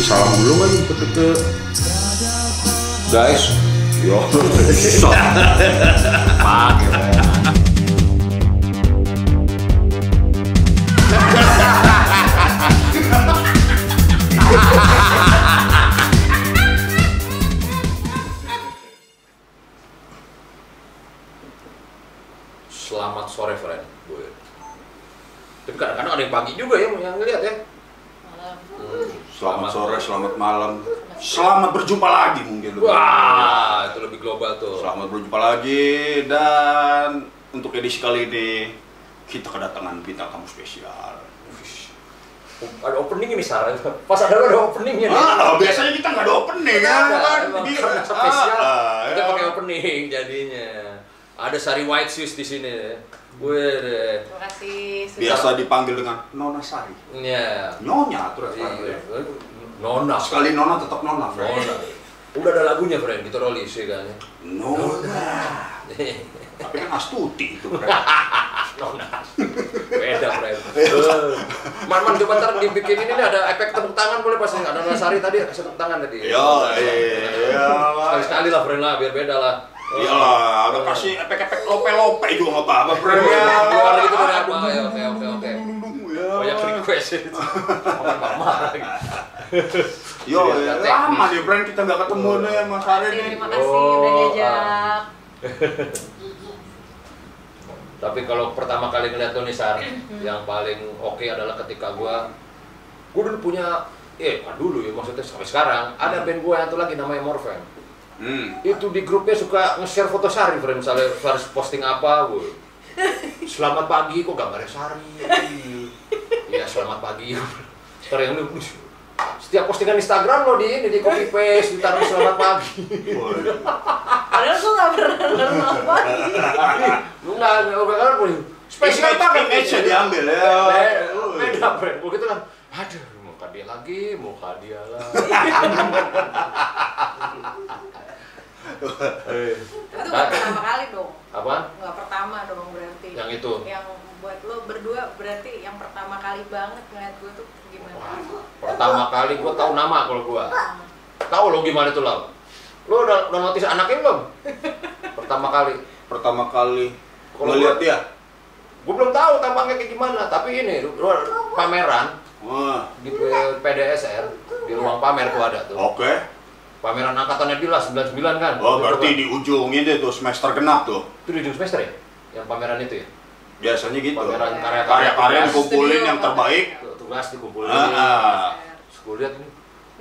kasih salam dulu kan ke ke guys yo pakai Selamat sore, friend. Gue. Tapi kadang-kadang ada yang pagi juga ya yang ngeliat ya. Hmm, Selamat malam. Selamat berjumpa lagi mungkin. lebih. Wah, itu lebih global tuh. Selamat berjumpa lagi dan untuk edisi kali ini kita kedatangan bintang tamu spesial. Ada opening ini Sarah. Pas ada ada openingnya nih. Ah, biasanya kita nggak ada opening ya Ada, kan? spesial. Ah, ah, kita ya. pakai opening jadinya. Ada Sari White Shoes di sini. Wih, Terima kasih sudah Biasa dipanggil dengan Nona Sari. ya. Nyonya terus panggil. Nona. Sekali Nona tetap Nona, friend. Nona. Udah ada lagunya, friend. Kita rolis ya kan. Nona. Tapi kan Astuti itu, friend. Nona. Beda, friend. Eh, Man, man, coba ntar dibikin ini nih ada efek tepuk tangan boleh pas ada Nona Sari tadi kasih tepuk tangan tadi. Yo, iya. Sekali-sekali lah, friend lah, biar beda lah. Iyalah, ada kasih efek-efek lope-lope juga nggak apa-apa, friend. Iya, Ya. keluar gitu dari apa? Oke, oke, oke. Ya. Banyak request itu. Mama lagi. Yo, Iya, ya, lama nih, friend kita nggak ketemu nih Mas Ari nih. Terima kasih Oh, udah ah. diajak. Tapi kalau pertama kali ngeliat lo nih Sar, yang paling oke adalah ketika gua gua dulu punya eh kan dulu ya maksudnya sampai sekarang ada band gua yang satu lagi namanya Morfem. Hmm. Itu di grupnya suka nge-share foto Sari, friend. Misalnya harus posting apa, gue. Selamat pagi, kok gambarnya Sari. Iya, selamat pagi. Ntar yang ini, setiap postingan Instagram lo di ini di copy paste ditaruh selamat pagi. Padahal gue gak pernah kenal pagi. Lu nggak nggak nggak nggak spesial banget Image-nya diambil ya. Beda, beda friend. Kalau gitu kan, aduh muka dia lagi, muka dia lagi. Eh, Itu gak pertama kali dong. apa? Gak pertama dong berarti. Yang itu. Yang buat lo berdua berarti yang pertama kali banget ngeliat gue tuh gimana? Pertama kali gua tahu nama kalau gua. Tahu lo gimana tuh lo? Lo udah, udah notice anaknya belum? Pertama kali. Pertama kali Kalau gua- dia. Gue belum tahu tampangnya kayak gimana, tapi ini lu- pameran Wah, di PDSR di ruang pamer tuh ada tuh. oke. Pameran angkatannya Dila 99 kan. Oh, Itu berarti kan. di ujung ini tuh semester genap tuh. itu di ujung semester ya? Yang pameran itu ya? Biasanya gitu. Pameran karya-karya tugas. dikumpulin yang terbaik. Tugas dikumpulin. Ah, ah. Terus gue lihat ini,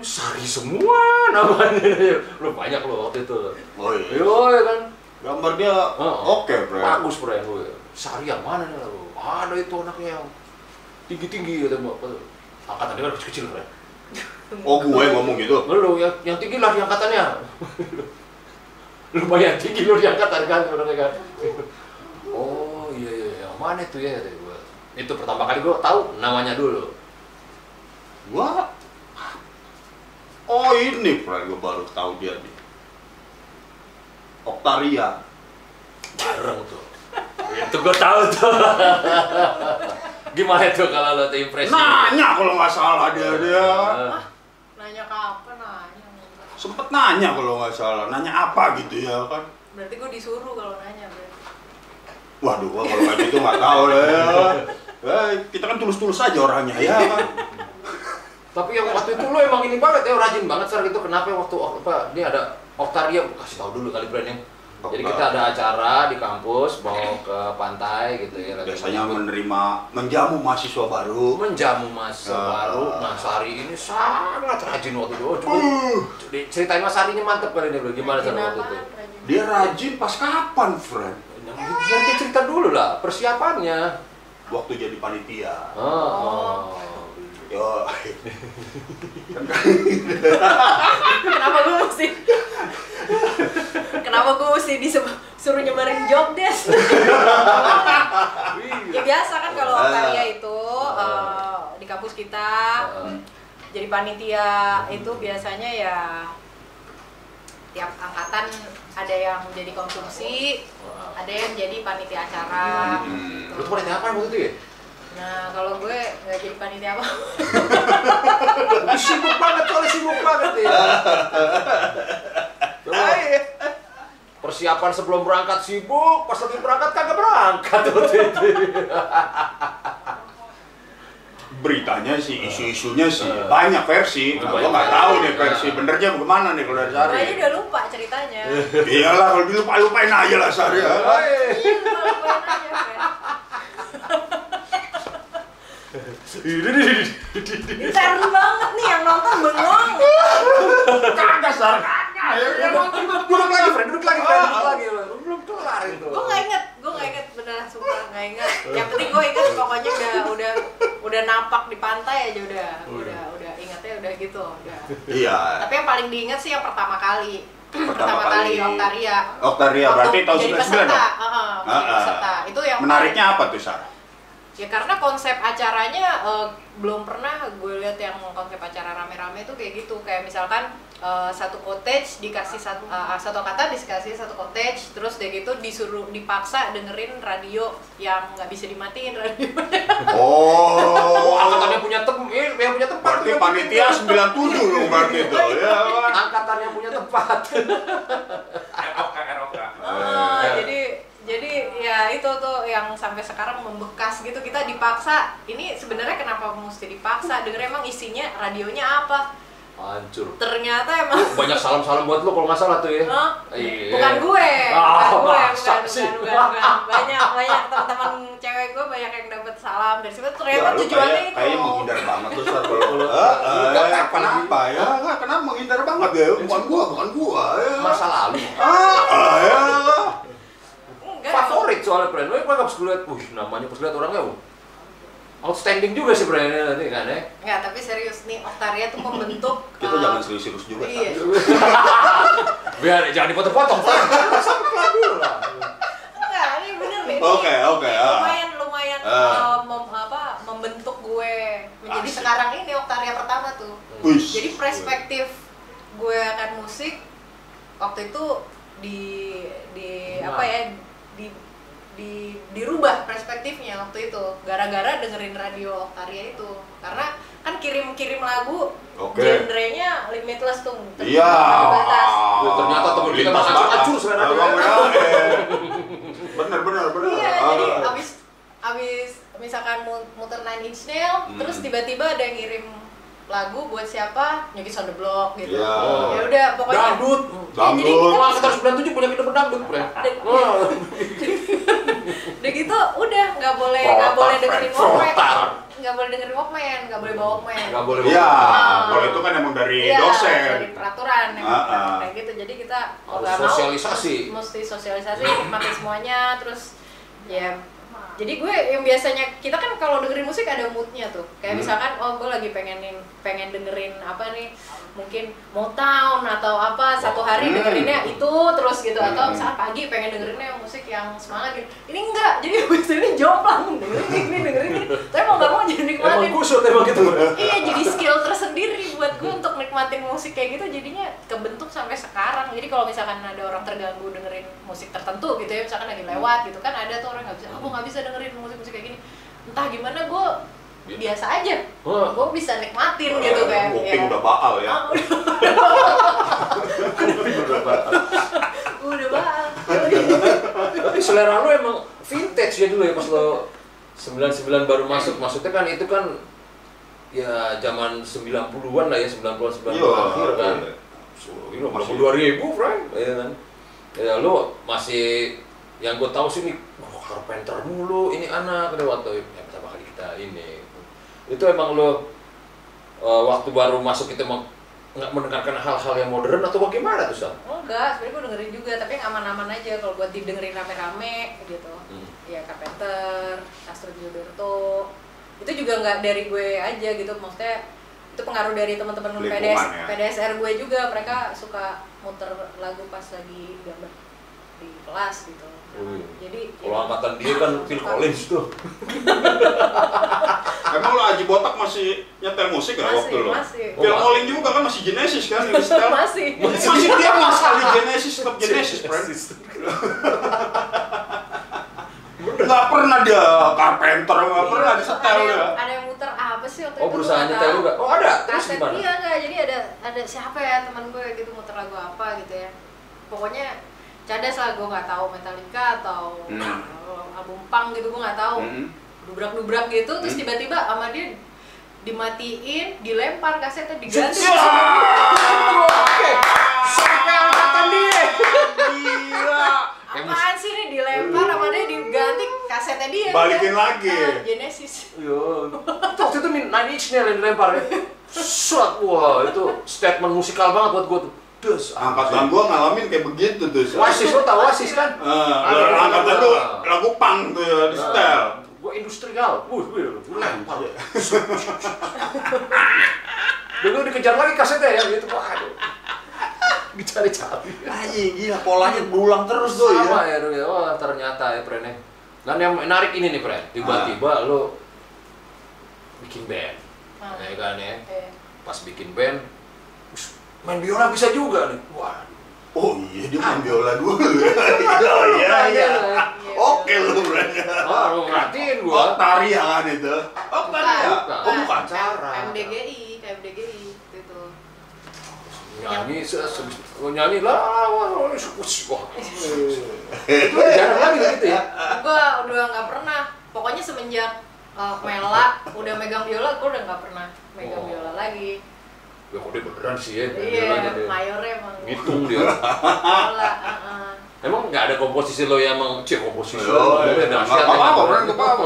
sari semua namanya. Lu banyak lo waktu itu. Oh iya. Yo ya kan. Gambar dia Oh. oke, bro. Bagus bro gue. Sari yang mana nih lo? Ada itu anaknya yang tinggi-tinggi gitu. Angkatan dia kan kecil-kecil bro. Oh, gue ngomong gitu. Lu yang, yang tinggi lah di angkatannya. Lumayan tinggi lu di angkatan kan orangnya kan. Oh iya iya yang mana itu ya kata. Itu pertama kali gua tahu namanya dulu. Gua Oh, ini, bro. Gue baru tahu dia nih. Oktaria. Bareng tuh. itu gua tahu tuh. Gimana tuh kalau lo tuh impresi? Nanya kalau nggak salah dia dia. Ah, Nanya kapan nanya? Sempet nanya kalau nggak salah. Nanya apa gitu ya kan? Berarti gue disuruh kalau nanya berarti. Waduh, gua kalau kayak gitu nggak tahu lah ya. Eh, kita kan tulus-tulus aja orangnya ya kan. Tapi yang waktu itu lo emang ini banget ya rajin banget sar itu kenapa waktu apa ini ada Oktaria kasih tahu dulu kali brandnya. Jadi kita ada acara di kampus bawa ke pantai gitu ya. lagi Biasanya menyambut menerima menjamu mahasiswa baru. menjamu masa Ah. baru. Nah, Sari ini sangat rajin waktu itu. Oh, coba Uh, ceritain Mas Sarinya mantep kali ini, bro. Gimana Rajin Sar waktu itu? dia rajin pas kapan, friend? Dia cerita dulu lah persiapannya. Waktu jadi panitia. Oh. oh. Yo, Kenapa gue mesti Kenapa gue mesti disuruh nyebarin job desk? ya biasa kan kalau karya itu eh, di kampus kita Ah. jadi panitia itu biasanya ya tiap angkatan ada yang jadi konsumsi, ada yang jadi panitia acara. Hmm. Lu tuh panitia apa waktu itu ya? Nah, kalau gue nggak jadi panitia apa? sibuk banget soalnya sibuk banget ya. Coba, persiapan sebelum berangkat sibuk, pas lagi berangkat kagak berangkat. Beritanya sih, isu-isunya sih Eh. banyak versi. Eh, Nah, gua banyak nggak tahu nih versi benernya bagaimana nih kalau dari Sari. Gue aja udah lupa ceritanya. Iyalah kalau lupa lupain aja lah Sari. ya. Iya, lupa lupain aja, Fren. Intern banget nih yang nonton bengong. Kagak Sar, kagak. Ya, ya, Duduk lagi, Fred, duduk lagi, Fred, duduk lagi. Lu Belum kelar itu. Gue nggak inget, gue nggak inget beneran sumpah nggak inget. Yang penting gue inget pokoknya udah udah udah napak di pantai aja udah udah udah ingetnya udah gitu udah. Iya. Tapi yang paling diinget sih yang pertama kali. Pertama kali kali. Oktaria. Oktaria berarti tahun jadi 99 peserta, dong? Heeh, Ah, ah. peserta. Itu yang Menariknya apa tuh Sar? Ya karena konsep acaranya eh, belum pernah gue lihat yang konsep acara rame-rame itu kayak gitu. Kayak misalkan eh, satu cottage dikasih satu, eh, satu kata dikasih satu cottage, terus dia gitu disuruh dipaksa dengerin radio yang nggak bisa dimatiin radio. Oh, Oh, angkatannya punya tem, eh, yang punya tempat. berarti panitia 97 dong berarti itu. Ya? Angkatan yang punya tempat. ROK ROK Eh. jadi jadi ya itu tuh yang sampai sekarang membekas gitu kita dipaksa. Ini sebenarnya kenapa mesti dipaksa? Denger emang isinya radionya apa? Hancur. Ternyata emang Banyak salam-salam buat lu kalau nggak salah tuh ya. Hah? Iya. Bukan gue, Ah, bukan gue, bukan, sih? bukan, bukan, bukan. Banyak, banyak teman-teman cewek gue banyak yang dapat salam dari situ. Ternyata Ya, tujuannya kayak, itu. kayaknya menghindar banget tuh Sar kalau Lu- Eh, lu- eh, kenapa ya? Nggak, kenapa menghindar banget ya? Bukan gua, bukan gua. Ya. Masa lalu. Ah, ah, ya. Enggak, Favorit soalnya brand. Gue pas gue liat, wih namanya pas liat orangnya, uh, outstanding juga sih brandnya nanti kan ya. Enggak, tapi serius nih Oktaria tuh membentuk Kita eh, jangan serius-serius juga. Iya. Sar. Biar jangan dipotong-potong. Sama dulu lah. Enggak, ini bener nih. Oke, oke. ah. Lumayan, lumayan eh, mem- apa, membentuk gue menjadi Asik. sekarang ini Oktaria pertama tuh. Wih. Jadi perspektif gue akan musik waktu itu di di Nah. apa ya di di dirubah perspektifnya waktu itu gara-gara dengerin radio Oktaria itu karena kan kirim-kirim lagu Oke. genrenya limitless tuh Iya. terbatas. Wih, ternyata temen kita batas. acur-acur sekarang. Bener, bener, bener. Iya, Ah. jadi abis abis misalkan mu- muter Nine Inch Nail, Hmm. terus tiba-tiba ada yang ngirim lagu buat siapa? Nyogis on the block gitu. Iya. Ya udah pokoknya Dangdut. Ya, jadi Dangdut. kita angkatan 97 punya kita dangdut, Fran. Wah. udah gitu udah nggak boleh nggak boleh dengerin. Walkman. Nggak boleh dengerin Walkman, nggak boleh bawa Walkman. Nggak boleh. Iya, Ah. kalau itu kan emang dari Iya, dosen. dari peraturan yang Ah, ah. kayak gitu. Jadi kita Harus nggak mau sosialisasi. mesti sosialisasi nikmatin semuanya terus ya jadi gue yang biasanya kita kan kalau dengerin musik ada moodnya tuh kayak Hmm. misalkan oh gue lagi pengenin pengen dengerin apa nih mungkin Motown atau apa satu hari Hmm. dengerinnya itu terus gitu atau Hmm. misalkan pagi pengen dengerinnya musik yang semangat gitu ini enggak jadi biasanya jomplang dengerin ini dengerin ini tapi mau nggak mau jadi Emang nikmatin kusut emang gitu. iya jadi skill tersendiri buat gue untuk nikmatin musik kayak gitu jadinya kebentuk sampai sekarang jadi kalau misalkan ada orang terganggu dengerin musik tertentu gitu ya misalkan lagi lewat gitu kan ada tuh orang nggak bisa oh gue nggak bisa dengerin musik-musik kayak gini entah gimana gue biasa aja Wah. gue bisa nikmatin gitu kan Kuping udah baal ya. Ah, udah banget Tapi selera lu emang vintage ya dulu ya pas lo 99 baru masuk. Maksudnya kan itu kan ya zaman 90-an lah ya, 90-an 90-an Iya. akhir kan. Ini Masih. masih 2000, Frank. Ya kan. Ya lu masih yang gue tahu sih nih, wah, carpenter mulu ini anak ada waktu ya, pertama kali kita ini. Itu emang lo eh, waktu baru masuk itu emang nggak mendengarkan hal-hal yang modern atau bagaimana tuh Sam? enggak sebenarnya gue dengerin juga tapi yang aman-aman aja kalau buat didengerin rame-rame gitu Hmm. ya Carpenter, Astrid Gilberto itu juga nggak dari gue aja gitu maksudnya itu pengaruh dari teman-teman PDS, ya. PDSR gue juga mereka suka muter lagu pas lagi gambar di kelas gitu Wih. jadi Kalau ya, angkatan dia kan Phil Collins tuh. Emang lo Aji Botak masih nyetel musik ya Masih, waktu lo? masih. Phil Collins juga kan masih Genesis kan yang setel. masih Masih dia sekali Genesis tetap Genesis, friend. Bener nggak pernah dia carpenter, nggak pernah di ada setel ya. ada yang muter apa sih waktu Oh, itu berusaha gua nggak nyetel juga? Oh, ada? Terus Kaset gimana? iya enggak jadi ada ada siapa ya teman gue gitu muter lagu apa gitu ya pokoknya cadas lah gue nggak tahu Metallica atau Hmm. uh, album punk gitu gue nggak tahu Hmm. dubrak dubrak gitu terus Hmm. tiba-tiba sama dia dimatiin dilempar kasetnya diganti Oke. Sampai angkatan dia. Gila. apaan sih ini dilempar sama dia diganti kasetnya dia Balikin lagi. Ah, Genesis Yo, itu waktu itu Nine Inch Nails yang dilempar ya. Shot, wah itu statement musikal banget buat gue tuh. Dus, Angkatan gua ngalamin kayak begitu tuh. Sal. Wasis, lo tau Wasis kan? Eh, Ada- angkatan lu lagu punk tuh ya, di setel. Gue industrial, wuh, gue lempar. Dan gue dikejar lagi kasetnya ya, gitu, waduh. Dicari-cari. Anjing, gila polanya berulang terus tuh Sama ya. ya, ya. Wah, ternyata ya, Pren ya. Dan yang menarik ini nih, Pren. Tiba-tiba lo bikin band. Ah. Ya kan ya. Eh, Pas bikin band, main biola bisa juga nih. Wah, Oh iya, dia main biola dulu ya. Oh iya, iya. Oke lu berarti. Oh, lu merhatiin Oh, gua. tarian itu. Oh, tarian. Bukan. Oh, bukan cara. KMDGI KMDGI gitu Nyanyi, se se- oh, nyanyi lah, wah, wah, wah, wah. Itu jarang lagi gitu ya. gua udah nggak pernah pokoknya semenjak uh, Mela udah megang biola gua udah nggak pernah megang Oh. biola lagi Ya kok dia beneran sih ya, iya dia. mayornya emang Ngitung dia. biola uh-uh. Emang nggak ada komposisi lo yang emang cek komposisi Oh, lo, iya. yang Nggak dahsyat, apa-apa, yang- Bro, nggak apa-apa.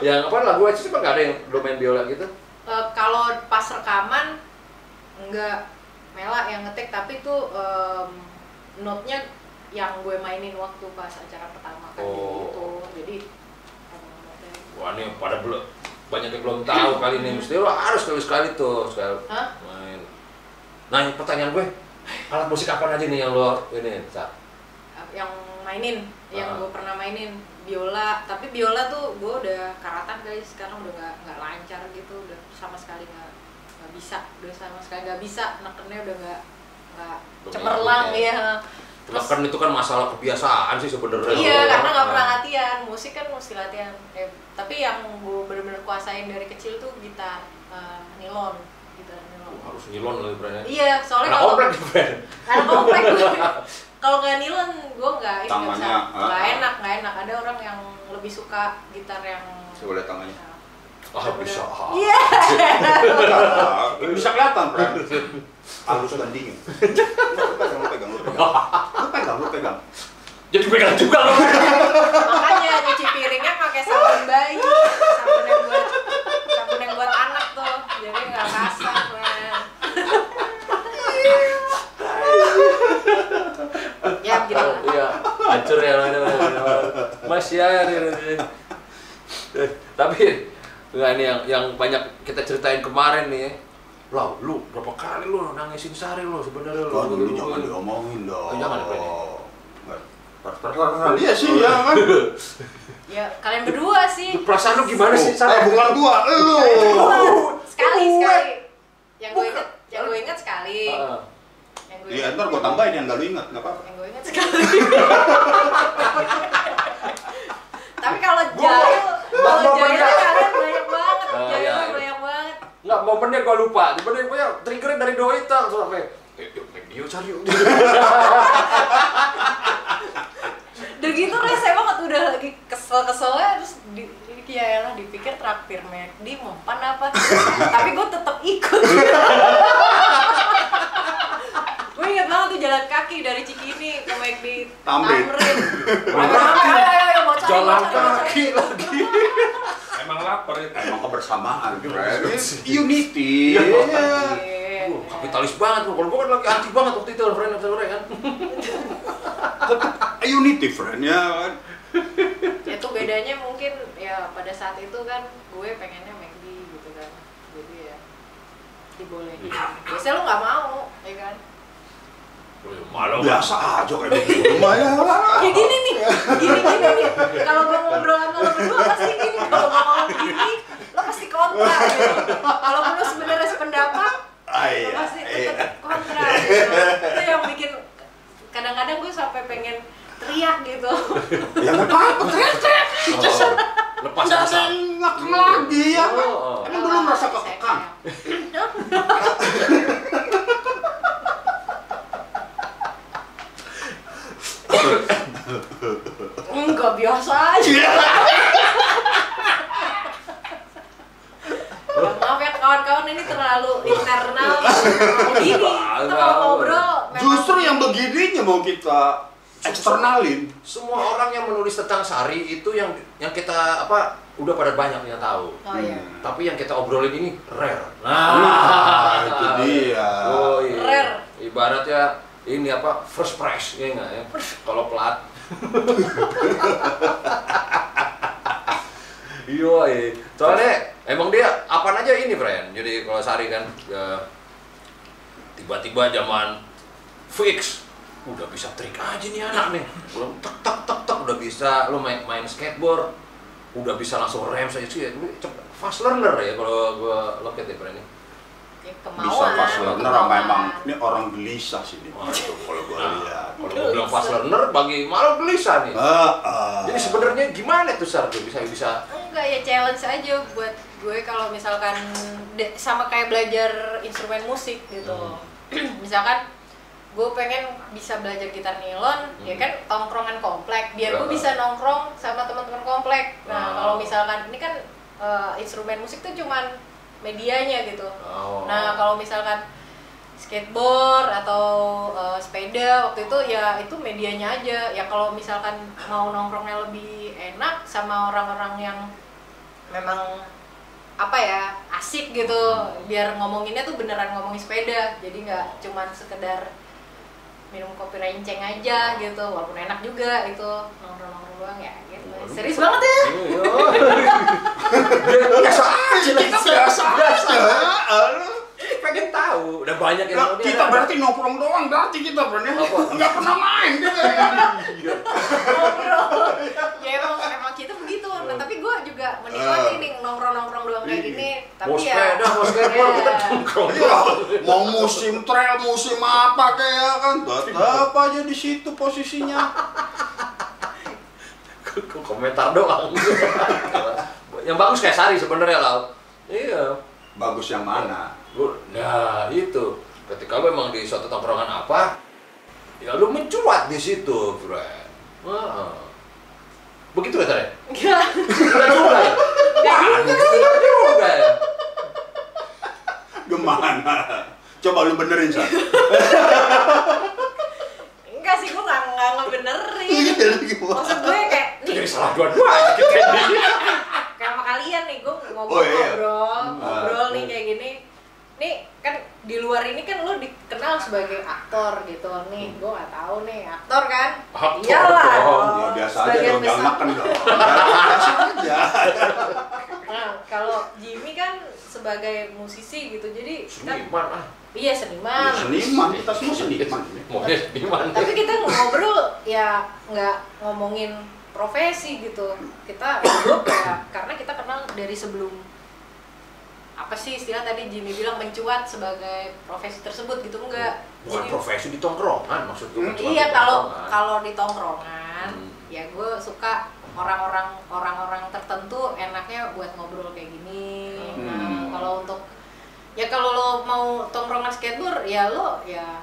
Yang apa lagu aja sih emang nggak ada yang lo main biola gitu? Uh, kalau pas rekaman nggak Mela yang ngetik tapi tuh um, note-nya yang gue mainin waktu pas acara pertama kan Oh. gitu jadi. Wah ini pada belum banyak yang belum tahu kali ini mesti lo harus sekali sekali tuh sekali Hah? Nah pertanyaan gue, alat musik apa aja nih yang lo ini? Sa? yang mainin yang Ah. gue pernah mainin biola tapi biola tuh gue udah karatan guys sekarang udah nggak nggak lancar gitu udah sama sekali nggak nggak bisa udah sama sekali nggak bisa nekennya udah nggak nggak Belum cemerlang nyambung ya. ya terus Kan itu kan masalah kebiasaan sih sebenarnya. iya lo. karena nggak pernah Nah. latihan musik kan mesti latihan eh, tapi yang gue bener-bener kuasain dari kecil tuh gitar eh, nilon harus nilon lah brandnya. iya soalnya kalau komplek brand. karena komplek gue kalau nggak nilon gue nggak ini Tangannya, nggak ah. enak nggak enak ada orang yang lebih suka gitar yang Coba lihat tangannya. Ah bisa. iya Ini bisa kelihatan, Pran. Halus bandingin. Lu pegang, lu pegang, lu pegang. Lu pegang, lu pegang. Jadi pegang juga makanya nyuci piringnya pakai sabun bayi sabun yang buat sabun yang buat anak tuh jadi nggak kasar ya gitu lah. Iya, hancur ya lo ini. Mas ya ini. ini. Eh, Tapi enggak ini yang yang banyak kita ceritain kemarin nih. Lah, lu berapa kali lu nangisin Sari lu sebenarnya lu. Waduh, lu jangan diomongin dong. Oh, jangan, ya? Nggak. Terserah dia sih, ya kan? ya kalian berdua sih Perasaan lu gimana sih, Eh, Sar? bukan gua, lu. sekali sekali yang gue inget yang gue inget sekali Iya, ntar gua tambahin yang nggak lu ingat, nggak apa-apa. yang gue inget sekali tapi kalau jahil kalau jahilnya kalian banyak banget Oh, jahilnya iya, iya. banyak banget Enggak, momennya gua lupa. Tiba-tiba gua triggernya dari Doita langsung sampai Eh, yuk, make dia cari yuk. udah gitu rese banget udah lagi kesel-keselnya terus di, ya lah dipikir traktir McD mempan apa tapi gue tetep ikut gue inget banget tuh jalan kaki dari Cikini ke McD Tamrin. Cari, Jalan kaki lagi. Emang lapar ya? Emang kebersamaan, Iya. Unity. Iya. Iya. Kapitalis banget. Kalau gua kan lagi anti banget waktu itu friend sore kan. Unity, friend, ya kan? itu bedanya mungkin ya pada saat itu kan gue pengennya McD gitu kan jadi ya dibolehin biasanya lo nggak mau ya kan Malu Biasa aja kayak gitu. Lumayan. ya gini nih gini gini nih kalau gue ngobrol sama lo berdua pasti gini kalau gue ngomong gini lo pasti kontra gitu kalau lo sebenarnya sependapat Ah, lo iya, pasti iya. tetap kontra gitu itu yang bikin kadang-kadang gue sampai pengen teriak gitu Ya nggak apa-apa, teriak-teriak Oh, lepas Nggak ada yang lagi ya kan? Oh. Emang dulu merasa kekekang? Enggak biasa aja. Ya, maaf ya kawan-kawan ini terlalu internal. Begini, kita kalau ngobrol memang- Justru yang begininya mau kita eksternalin. Semua orang yang menulis tentang Sari itu yang yang kita apa udah pada banyak yang tahu. Oh iya. Hmm. Tapi yang kita obrolin ini rare. Nah, itu dia. Oh, iya. Rare. Ibaratnya ini apa first price ya enggak ya? Kalau plat. Iya, iya. Soalnya emang dia apa aja ini, friend. Jadi kalau Sari kan ya, tiba-tiba zaman fix udah bisa trik aja nih anak nih. Belum tek tek tek tek udah bisa lo main main skateboard udah bisa langsung rem saja sih. Cepet fast learner ya kalau gua loket ya, friend. Ya, kemauan. Bisa pas learner sama emang ini orang gelisah sih ini. Waduh. Kalau gua lihat. Kalau gua bilang fast learner bagi malah gelisah nih. Ah, ah. Jadi sebenarnya gimana tuh Sar tuh bisa bisa Enggak ya challenge aja buat gue kalau misalkan de- sama kayak belajar instrumen musik gitu. misalkan gue pengen bisa belajar gitar nilon, ya Hmm. kan tongkrongan komplek, biar gue bisa nongkrong sama teman-teman komplek. Nah Ah. kalau misalkan ini kan eh, instrumen musik tuh cuman medianya gitu. Oh. Nah kalau misalkan skateboard atau eh, sepeda waktu itu ya itu medianya aja ya kalau misalkan mau nongkrongnya lebih enak sama orang-orang yang memang apa ya asik gitu biar ngomonginnya tuh beneran ngomongin sepeda jadi nggak cuman sekedar minum kopi renceng aja gitu walaupun enak juga itu nongkrong-nongkrong doang ya gitu. Serius banget ya? Iya. biasa aja biasa aja. Pengen tahu. Udah banyak yang tahu kita berarti nongkrong doang berarti kita berarti nggak pernah main kita. ngobrol ya emang emang kita begitu nah tapi gue juga menikmati nih nongkrong-nongkrong doang kayak gini tapi Mau ya sepeda, mau skateboard, kita ya, nongkrong. Iya, mau musim trail, musim apa kayak kan tetap aja di situ posisinya. Komentar doang. yang bagus kayak Sari sebenarnya lah. Iya. Bagus yang mana? Gua- Nah itu ketika lu memang di suatu tongkrongan apa, ya lu mencuat di situ, friend. Wah. Begitu ya tadi? enggak Enggak juga ya? Enggak juga ya? Gimana? Coba lu benerin San. enggak sih gue nggak nggak ngebenerin Iya, maksud gue kayak nih Jadi salah dua-duanya kita ini. kayak sama kalian nih gue Oh, ngobrol iya. ngobrol ngobrol nih kayak gini nih kan di luar ini kan lo dikenal sebagai aktor gitu nih gue nggak tahu nih aktor kan Aktor iyalah dong. Ya biasa aja Sebagian dong, jangan besar- makan dong. Biasa aja. Nah, kalau Jimmy kan sebagai musisi gitu, jadi kan Seniman ah. iya seniman. Seniman, kita semua seniman. Maunya seniman. Tapi kita ngobrol ya nggak ngomongin profesi gitu. Kita ngobrol ya karena kita kenal dari sebelum apa sih istilah tadi Jimmy bilang mencuat sebagai profesi tersebut gitu enggak. Bukan Jadi- profesi di tongkrongan maksud gue. Hmm, bukan Iya kalau kalau di tongkrongan Hmm. ya gue suka orang-orang orang-orang tertentu enaknya buat ngobrol kayak gini. Hmm. Nah kalau untuk ya kalau lo mau tongkrongan skateboard ya lo ya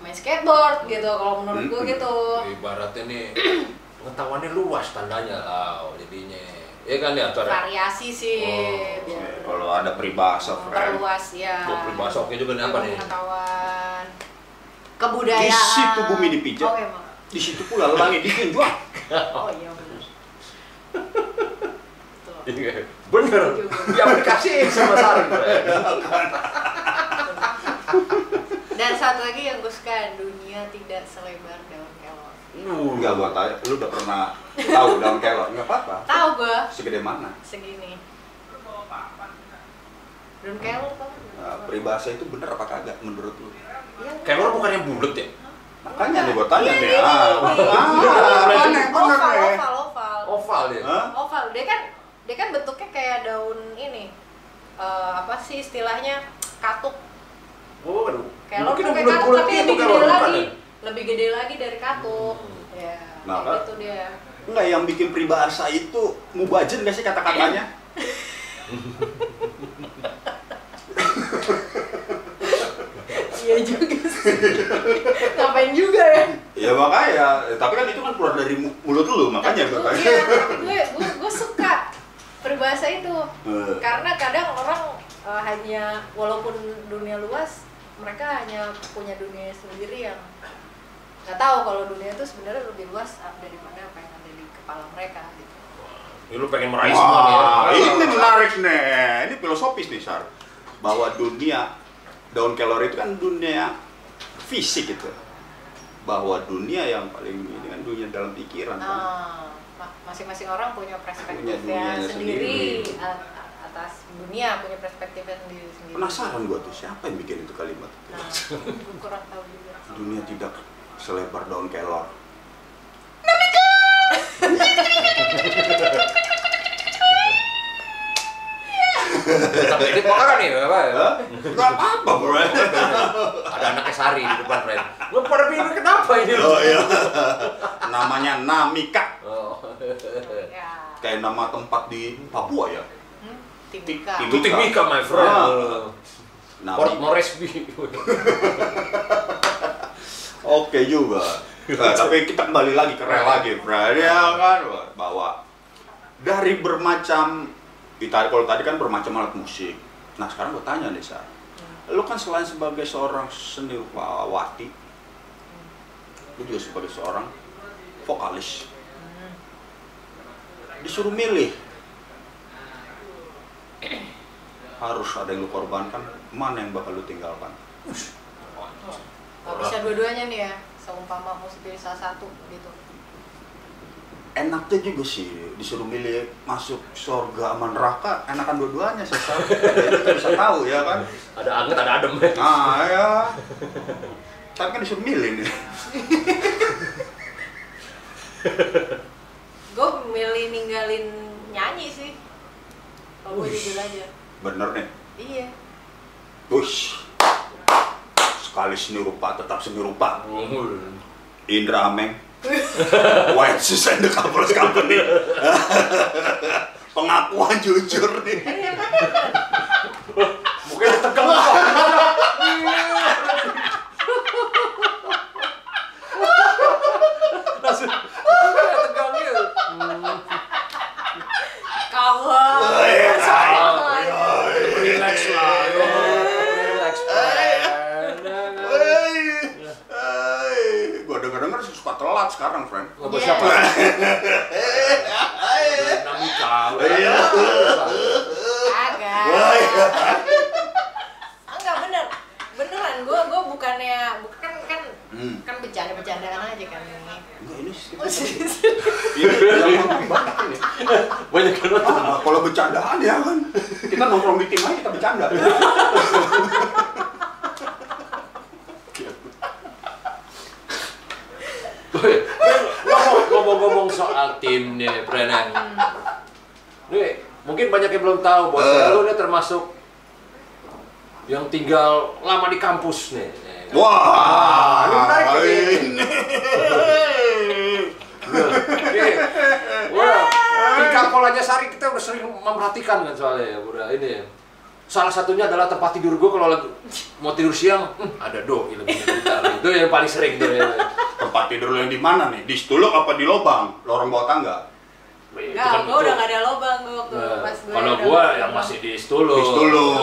main skateboard gitu kalau menurut gue gitu. ibaratnya nih pengetahuannya luas tandanya lah jadinya. Ya kan ya Tor? Variasi sih Oh, biar Eh, Kalau ada peribahasa, memperluas ya. Gua peribahasa oke juga nih apa nih? Pengetahuan kebudayaan. Di situ bumi dipijak. Oh emang. Di situ pula langit digenjot. Oh iya. Betul. Iya, Bener. Diaplikasiin sama Sari. Bre. Dan satu lagi yang gue suka, dunia tidak selebar Uh, Enggak gua tanya, lu udah pernah tahu daun kelor? Enggak apa-apa. Tahu gue Segede mana? segini. Daun kelor tuh. Nah, peribahasa itu bener apa kagak menurut lu? Iya. Kelor bukan yang bulat ya? Makanya nih gua tanya nih. Ah, Oval, oval, oval. Oval ya? Hah? Oval. Dia kan dia kan bentuknya kayak daun ini. Eh, apa sih istilahnya? Katuk. Oh, aduh. Kelor Mungkin tuh kayak katuk tapi lebih gede lagi. Lebih gede lagi dari katuk. Hmm. Ya, Nah, kayak kan? gitu dia. Enggak, yang bikin peribahasa itu mubajen gak sih kata-katanya? Iya juga sih. Ngapain juga ya? Ya makanya, tapi kan itu kan keluar dari mu- mulut lu, makanya gue gue, gue, gue suka peribahasa itu. Eh. Karena kadang orang eh, hanya, walaupun dunia luas, mereka hanya punya dunia sendiri yang nggak tahu kalau dunia itu sebenarnya lebih luas daripada apa yang ada di kepala mereka gitu. Ini lu pengen meraih semua nih ya. Wah, ini menarik nih. Ini filosofis nih, Sar. Bahwa dunia daun kelor itu kan dunia fisik gitu. Bahwa dunia yang paling ini kan dunia dalam pikiran. kan. Ah, ma- masing-masing orang punya perspektifnya sendiri, sendiri. atas dunia punya perspektifnya sendiri sendiri. Penasaran gua tuh siapa yang bikin itu kalimat? Nah, gue kurang tahu juga. Dunia tidak selebar daun kelor. Tapi ini nih, apa ya? Hah? Gak apa-apa, bro. Ada anaknya Sari di depan, Ren. Lu pada bingung kenapa ini? Oh iya. Namanya Namika. Oh. Ya. Kayak nama tempat di Papua ya. Hmm? Timika. Timika, my friend. Ah. Port. Moresby. Oke juga. Nah, tapi kita kembali lagi ke rel lagi, bro. Ya kan, bahwa dari bermacam kita kalau tadi kan bermacam alat musik. Nah sekarang gue tanya nih, Sar. Lu kan selain sebagai seorang seniwati, lu juga sebagai seorang vokalis. Hmm. Disuruh milih, harus ada yang lu korbankan, mana yang bakal lu tinggalkan? Gak bisa dua-duanya nih ya. Seumpama mesti pilih salah satu gitu. enaknya juga sih disuruh milih masuk surga sama neraka enakan dua-duanya sesat jadi kita bisa tahu ya kan Ada anget, ada adem. ya. ah ya tapi kan disuruh milih nih Gue milih ninggalin nyanyi sih. Kalau gue jujur aja. bener nih Iya. Wush. Sekali seni rupa tetap seni rupa. Indra Ameng White Shoes and the Couples Company pengakuan jujur nih? Mungkin tegang kok. Langsung tegang gitu. Kawan. iya. Relax lah. ya. Relax. Gue denger-denger sih suka telat sekarang, friend. Ngobrol Iya. siapa? Namika. Iya. Agak. Enggak bener. Beneran gue gue bukannya bukan kan Hmm. kan bercanda-bercandaan aja kan ini. Enggak, ini sih. Oh, serius? Ini yang ngomong banyak ini. Banyak kan nonton. Ah, kalau bercandaan ya kan. Kita nongkrong di tim aja kita bercanda. Woi, ngomong- Ngomong-ngomong soal tim nih, Brennan. Nih, mungkin banyak yang belum tahu bahwa Eh. Termasuk yang tinggal lama di kampus nih. Wah, ini menarik ini. Oke. Wah, tingkah polanya Sari kita udah sering memperhatikan kan soalnya ya, udah ini. Salah satunya adalah tempat tidur gue kalau lagi mau tidur siang, hmm, ada doi lebih bentar. Itu yang paling sering tuh ya. Tempat tidur lo yang di mana nih? Di stuluk apa di lobang? Lorong bawah tangga? Enggak, kan gue itu. udah gak ada lobang gue waktu Nah, pas gue. kalau gua ada yang lobang. masih di Stulu. Di stuluk.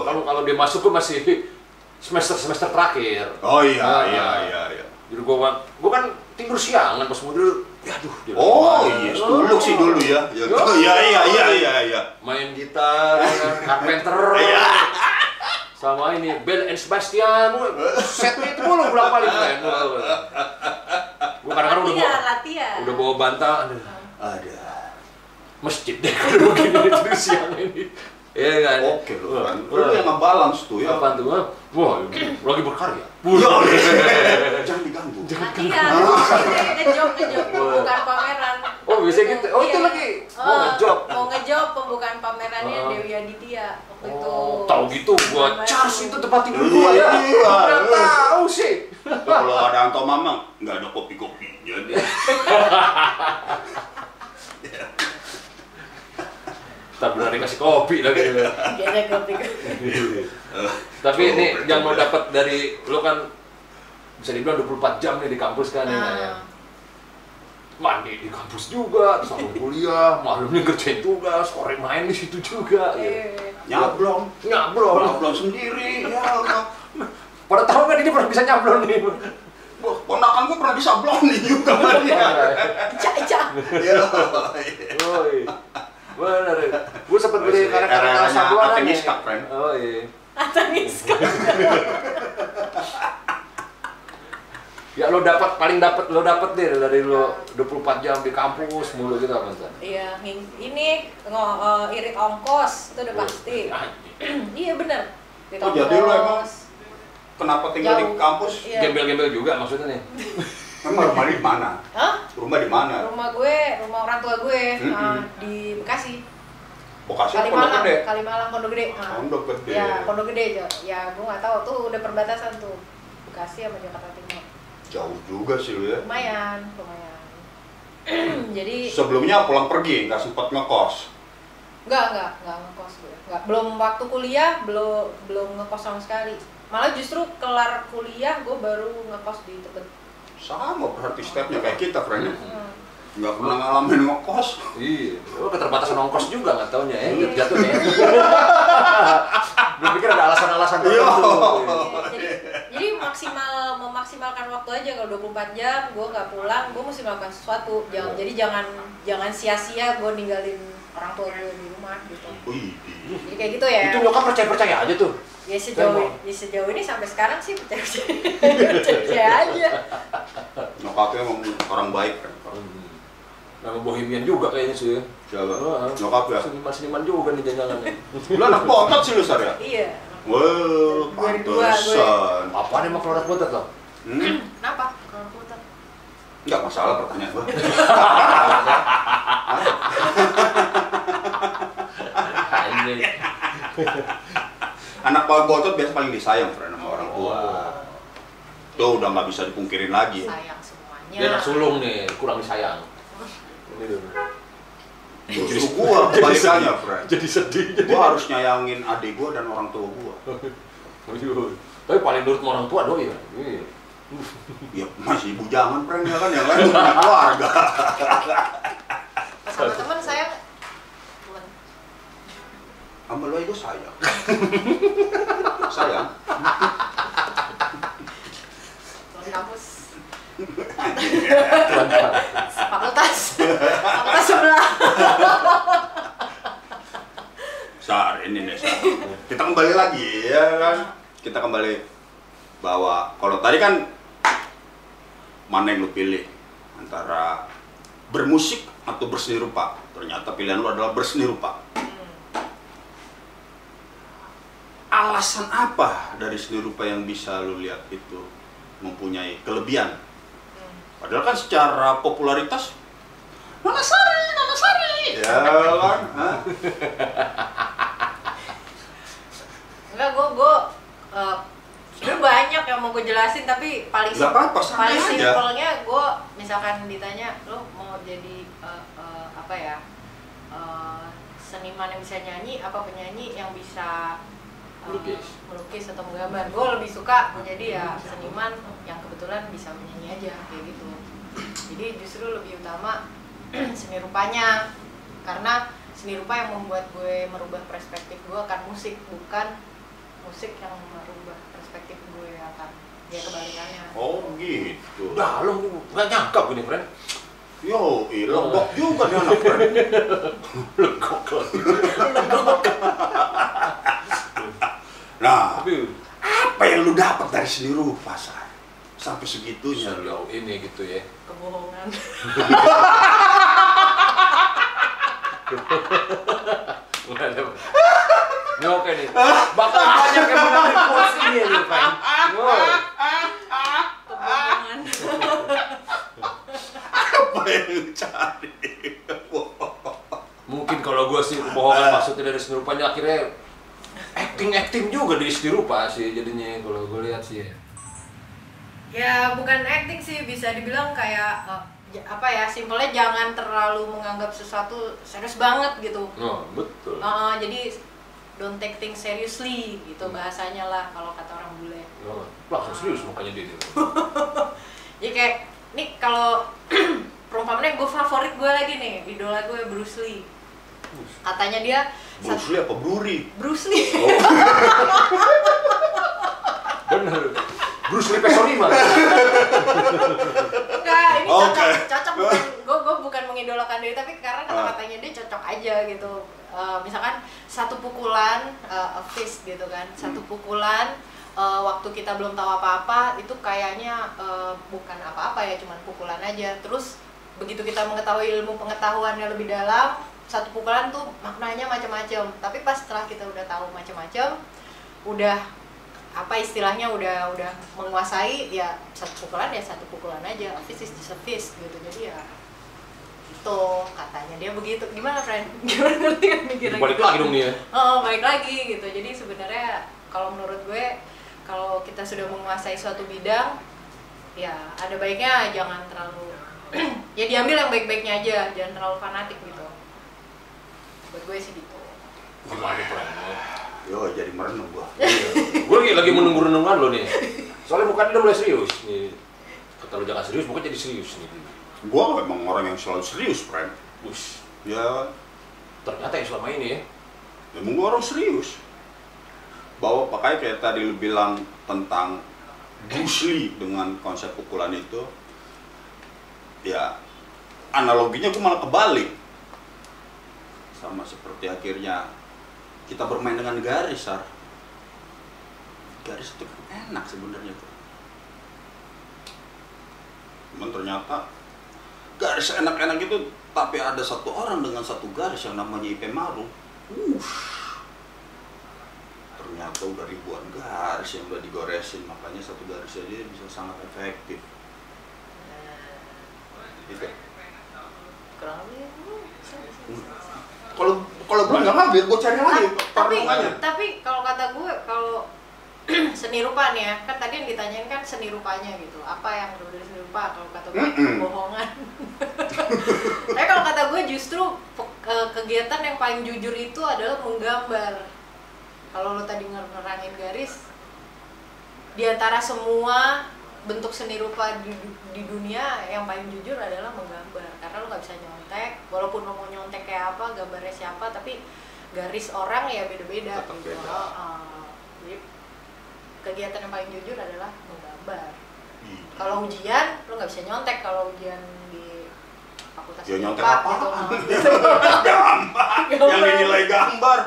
Kalau kalau- dia masuk gua masih semester semester terakhir. Oh iya, Nah, iya, iya, iya. Jadi gua gua kan tidur siangan pas mau tidur. Ya aduh. dia Oh iya, stuluk sih dulu ya. Ya, Oh. iya, iya, iya, iya, iya. Main gitar, ya kan, carpenter. Iya. Sama ini Bell and Sebastian. Setnya itu mulu berapa kali keren. Gua kadang-kadang udah bawa latihan, latihan. udah bawa bantal. Ada. masjid deh kalau begini tidur siang ini. Iya kan? Oke lu kan. Lu yang nge-balance tuh ya. Apaan tuh? Wah, lagi berkarya. Ya, Jangan diganggu. Latihan. Ini Ngejob, ngejob pembukaan pameran. Oh, bisa gitu. Oh, itu Iya. lagi. Mau Oh, ngejob. Mau ngejob pembukaan pamerannya Oh. Dewi Aditya waktu itu. Oh, tahu gitu gua charge itu. itu tempat tidur gua ya. Iya. Udah tahu sih. kalau ada Anto Mamang nggak ada kopi-kopinya deh. Tak berani kasih kopi lagi. Kayaknya kopi. Tapi ini yang lo dapat dari lo kan bisa dibilang 24 jam nih di kampus kan ya. Ya. Nah, Mandi di kampus juga, sambung kuliah, malamnya kerjain tugas, sore main di situ juga. Ya. Nyablon, Nyablon. nyablon sendiri. Ya Allah. Pada tahu kan ini pernah bisa nyablon nih. Wah, ponakan gue pernah bisa blowing juga kan ya. Ica, Ica. Ya. Woi. Bener. Gue sempet beli karet-karet era-eranya sabuan Atenis Cup, friend. Oh iya. Atanis kan. Ya lo dapat paling dapat lo dapat deh dari lo 24 jam di kampus mulu gitu apa? Iya, ini ngo- eh, irit ongkos itu udah pasti. iya bener. Irit Oh, jadi lo emang. Kenapa tinggal di Jauh. kampus? Iya. Gembel-gembel juga maksudnya nih. Emang rumah di mana? Hah? Rumah di mana? Rumah gue, rumah orang tua gue Mm-mm. eh, di Bekasi. Bekasi apa Pondok Kalimalang, Gede? Kalimalang Pondok Gede. Ah. Pondok Gede. Ya, Pondok Gede aja. Ya, gue nggak tahu tuh udah perbatasan tuh. Bekasi sama Jakarta Timur. Jauh juga sih lu ya. Lumayan, lumayan. Jadi Sebelumnya pulang pergi, nggak sempat ngekos. Enggak, enggak, enggak ngekos gue. Enggak, belum waktu kuliah belum belum ngekos sama sekali. Malah justru kelar kuliah gue baru ngekos di Tebet. Sama berarti stepnya kayak kita, friend. Hmm. Nggak pernah ngalamin ngekos. Iya, lo keterbatasan ongkos juga nggak taunya ya, Iya. jatuhnya. Gue pikir ada alasan-alasan Iya. tertentu. Iya, jadi, jadi maksimal memaksimalkan waktu aja kalau 24 jam gue nggak pulang, gue mesti melakukan sesuatu. Jangan, jadi jangan jangan sia-sia gue ninggalin orang tua gue di rumah gitu. Wih, Jadi kayak gitu ya. Itu nyokap percaya-percaya aja tuh. Ya sejauh, ya sejauh ini sampai sekarang sih percaya percaya aja. nyokapnya emang orang baik kan. Nama bohemian juga kayaknya sih. ya. Siapa? Wah, Nyokap ya. Seniman-seniman juga nih jangan-jangan. Lu anak botot sih lu, Sar ya? Iya. Wah, 2002 gue. pantesan. Apaan emang keluar botot lo? Hmm? Kenapa? Kalau putar. Nggak masalah pertanyaan gua. Anjing. Anak paling botot biasa paling disayang, friend, sama orang tua. Oh. Tuh udah nggak bisa dipungkirin lagi. Sayang semuanya. Dia anak sulung nih, kurang disayang. Ini dulu. Justru gua kebalikannya, friend. Jadi sedih. Jadi. Gua harus nyayangin adik gua dan orang tua gua. Tapi paling nurut sama orang tua doi ya. Iya. Ya masih bujangan, friend, ya kan? Yang lain udah punya keluarga. Pas sama teman saya teman Sama aja gua sayang. sayang. kampus fakultas fakultas sebelah Sar, ini nih, Sar. Kita kembali lagi, ya kan? Kita kembali bahwa kalau tadi kan mana yang lu pilih antara bermusik atau berseni rupa. Ternyata pilihan lu adalah berseni rupa. Alasan apa dari seni rupa yang bisa lu lihat itu mempunyai kelebihan? Padahal kan secara popularitas Nona Sari, Nona Sari. Ya kan? Enggak gue gue uh, sebenarnya banyak yang mau gue jelasin tapi paling santai paling simpelnya gue misalkan ditanya lo mau jadi uh, uh, apa ya uh, seniman yang bisa nyanyi apa penyanyi yang bisa Melukis. melukis atau menggambar gue lebih suka menjadi ya seniman yang kebetulan bisa menyanyi aja kayak gitu jadi justru lebih utama seni rupanya karena seni rupa yang membuat gue merubah perspektif gue akan musik bukan musik yang merubah perspektif gue akan ya kebalikannya Oh gitu. Udah lo nggak nyangka gini, friend. Yo, ih, lebok juga nih anak friend. Legok lagi. Nah, Tapi apa yang lu dapat dari seni rupa, Sar? Sampai segitunya lu. sejauh ini gitu ya. kebohongan. Ini oke nih. Bakal banyak yang mengambil quotes ini ya, nih. Wow. kebohongan Apa yang lu cari? Mungkin kalau gue sih kebohongan maksudnya dari seni rupanya akhirnya acting acting juga di seni rupa sih jadinya kalau gue lihat sih ya. ya bukan acting sih bisa dibilang kayak j- apa ya simpelnya jangan terlalu menganggap sesuatu serius banget gitu Oh, betul. Uh, jadi don't take things seriously gitu Hmm. bahasanya lah kalau kata orang bule Oh, langsung serius mukanya dia. dia. jadi kayak nih kalau perumpamannya gue favorit gue lagi nih idola gue Bruce Lee katanya dia Bruce Lee apa Bruri? Bruce Lee Oh, Bener. Bruce Lee peso lima. Enggak, ini cocok, cocok bukan gue gue bukan mengidolakan dia tapi karena Ah. kata-katanya dia cocok aja gitu. Eh, misalkan satu pukulan eh, a fist gitu kan. Satu Hmm. pukulan eh, waktu kita belum tahu apa-apa itu kayaknya eh, bukan apa-apa ya cuman pukulan aja. Terus begitu kita mengetahui ilmu pengetahuannya lebih dalam, satu pukulan tuh maknanya macam-macam. Tapi pas setelah kita udah tahu macam-macam, udah apa istilahnya udah udah menguasai ya satu pukulan ya satu pukulan aja a fist is just a gitu jadi ya itu katanya dia begitu gimana friend gimana ngerti kan mikirnya Balik gitu? lagi dong ya. oh balik lagi gitu jadi sebenarnya kalau menurut gue kalau kita sudah menguasai suatu bidang ya ada baiknya jangan terlalu ya diambil yang baik-baiknya aja jangan terlalu fanatik gitu buat gue sih gitu Gimana tuh? yo jadi merenung gua. Gue lagi lagi menunggu renungan lo nih. Soalnya bukan udah mulai serius nih. Kata lu jangan serius, bukan jadi serius nih. Gua memang orang yang selalu serius, friend. Bus. Ya, Ternyata yang selama ini ya. memang gua orang serius. Bahwa pakai kayak tadi lu bilang tentang Bruce Lee dengan konsep pukulan itu, ya analoginya gua malah kebalik. Sama seperti akhirnya kita bermain dengan garis, Sar. Garis itu kan enak sebenarnya tuh. Cuman ternyata garis enak-enak itu tapi ada satu orang dengan satu garis yang namanya Ipe Maru. Wush. Ternyata udah ribuan garis yang udah digoresin, makanya satu garis aja bisa sangat efektif. Gitu. kurang lebih hmm, Kalau kalau belum nggak ngambil, gue cari lagi tapi perlungannya. tapi kalau kata gue kalau seni rupa nih ya kan tadi yang ditanyain kan seni rupanya gitu apa yang berbeda dari seni rupa kalau kata gue Mm-mm. kebohongan tapi kalau kata gue justru kegiatan yang paling jujur itu adalah menggambar kalau lo tadi nger- nerangin garis di antara semua bentuk seni rupa di, di dunia yang paling jujur adalah menggambar karena lo nggak bisa nyontek walaupun lo mau nyontek kayak apa gambarnya siapa tapi garis orang ya beda-beda gitu beda. Heeh. jadi kegiatan yang paling jujur adalah menggambar Iya. kalau ujian lo nggak bisa nyontek kalau ujian di fakultas Ya, nyontek apaan? gitu gambar yang dinilai gambar.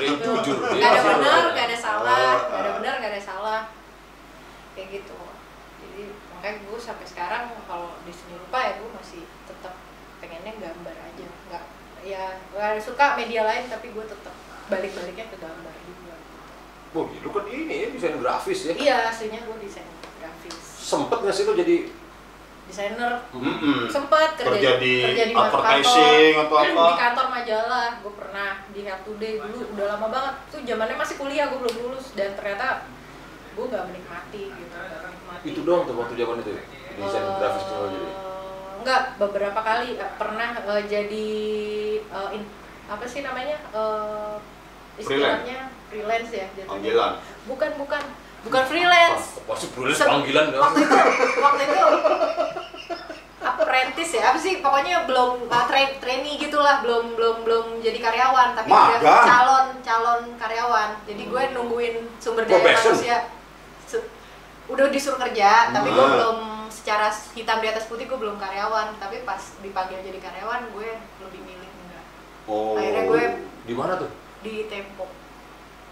Jujur, Nggak iya. ada benar nggak ada salah nggak ada benar nggak ada salah kayak gitu makanya gue sampai sekarang kalau di seni rupa ya gue masih tetap pengennya gambar aja. Nggak ya nggak suka media lain tapi gue tetap balik-baliknya ke gambar juga. Oh, lu kan ini ya desain grafis ya. iya aslinya gue desain grafis. Sempet nggak sih lu jadi desainer. Mm-mm. sempat kerja, Kerja di kerja di advertising kantor, atau apa? di kantor majalah gue pernah di Health Today dulu udah lama banget. Tuh zamannya masih kuliah gue belum lulus. Dan ternyata gue nggak menikmati gitu menikmati itu doang tuh waktu zaman itu ya? desain Eh, grafis tuh lo jadi. enggak beberapa kali eh, pernah eh, jadi eh, in- apa sih namanya Eh, istilahnya freelance ya jatuhnya. Panggilan. bukan bukan bukan freelance tulis Se- panggilan dong? waktu itu waktu itu apprentice ya apa sih pokoknya belum uh, tra- trainee gitulah belum belum belum jadi karyawan tapi udah calon calon karyawan jadi gue nungguin sumber daya manusia udah disuruh kerja tapi gue belum secara hitam di atas putih gue belum karyawan tapi pas dipanggil jadi karyawan gue lebih milih enggak Oh. Akhirnya gue- Di mana tuh? di Tempo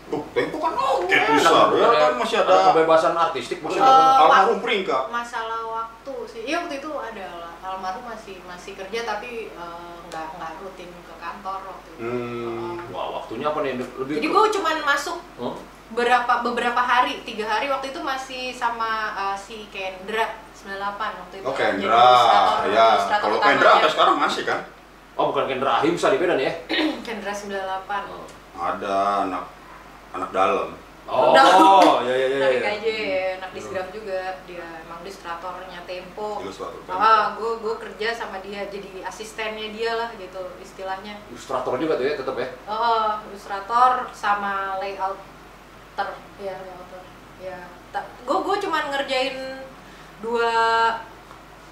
Tuh, Tempo kan oke Iya. besar. Ya kan masih ada kebebasan artistik masih Eh, ada almarhum Pringka. masalah waktu sih iya waktu itu ada lah almarhum masih masih kerja tapi eh, nggak nggak rutin ke kantor waktu itu Hmm. Wah, waktunya apa nih? Lebih jadi gue cuman masuk Oh, berapa beberapa hari tiga hari waktu itu masih sama eh, si Kendra 98 waktu itu Oke, jadi Kendra. Ya, kalau. Kendra sampai sekarang masih kan? Oh, bukan Kendra Ahimsa di Medan ya? Kendra 98 Oh. Ada anak anak dalam. Oh, ya ya ya. Dari ya. KJ, anak disgraf juga dia emang ilustratornya Tempo. Ilustrator. Ah, gue gue kerja sama dia jadi asistennya dia lah gitu istilahnya. Ilustrator juga tuh ya tetap ya. Oh, ilustrator sama layouter, ya layouter. Ya, gue gue cuman ngerjain dua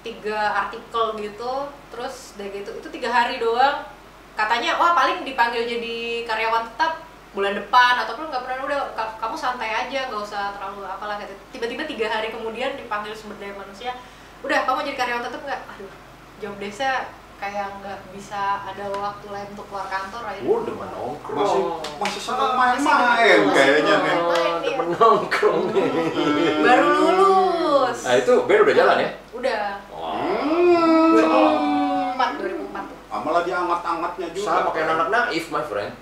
tiga artikel gitu, terus dari gitu itu tiga hari doang. Katanya wah paling dipanggil jadi karyawan tetap bulan depan ataupun nggak pernah udah ka- kamu santai aja nggak usah terlalu apalah gitu. Tiba-tiba tiga hari kemudian dipanggil sumber daya manusia, udah kamu jadi karyawan tetap nggak? Aduh, job desa kayak nggak bisa ada waktu lain untuk keluar kantor aja. Oh, demen nongkrong. Masih masih senang Oh, masih main-main masih kayaknya nih. Oh, demen nongkrong nih. baru lulus. Nah itu band udah jalan ya? Udah. Hmm. 2004, 2004 tuh. Sama lagi anget-angetnya juga. Sama kayak anak naif, my friend.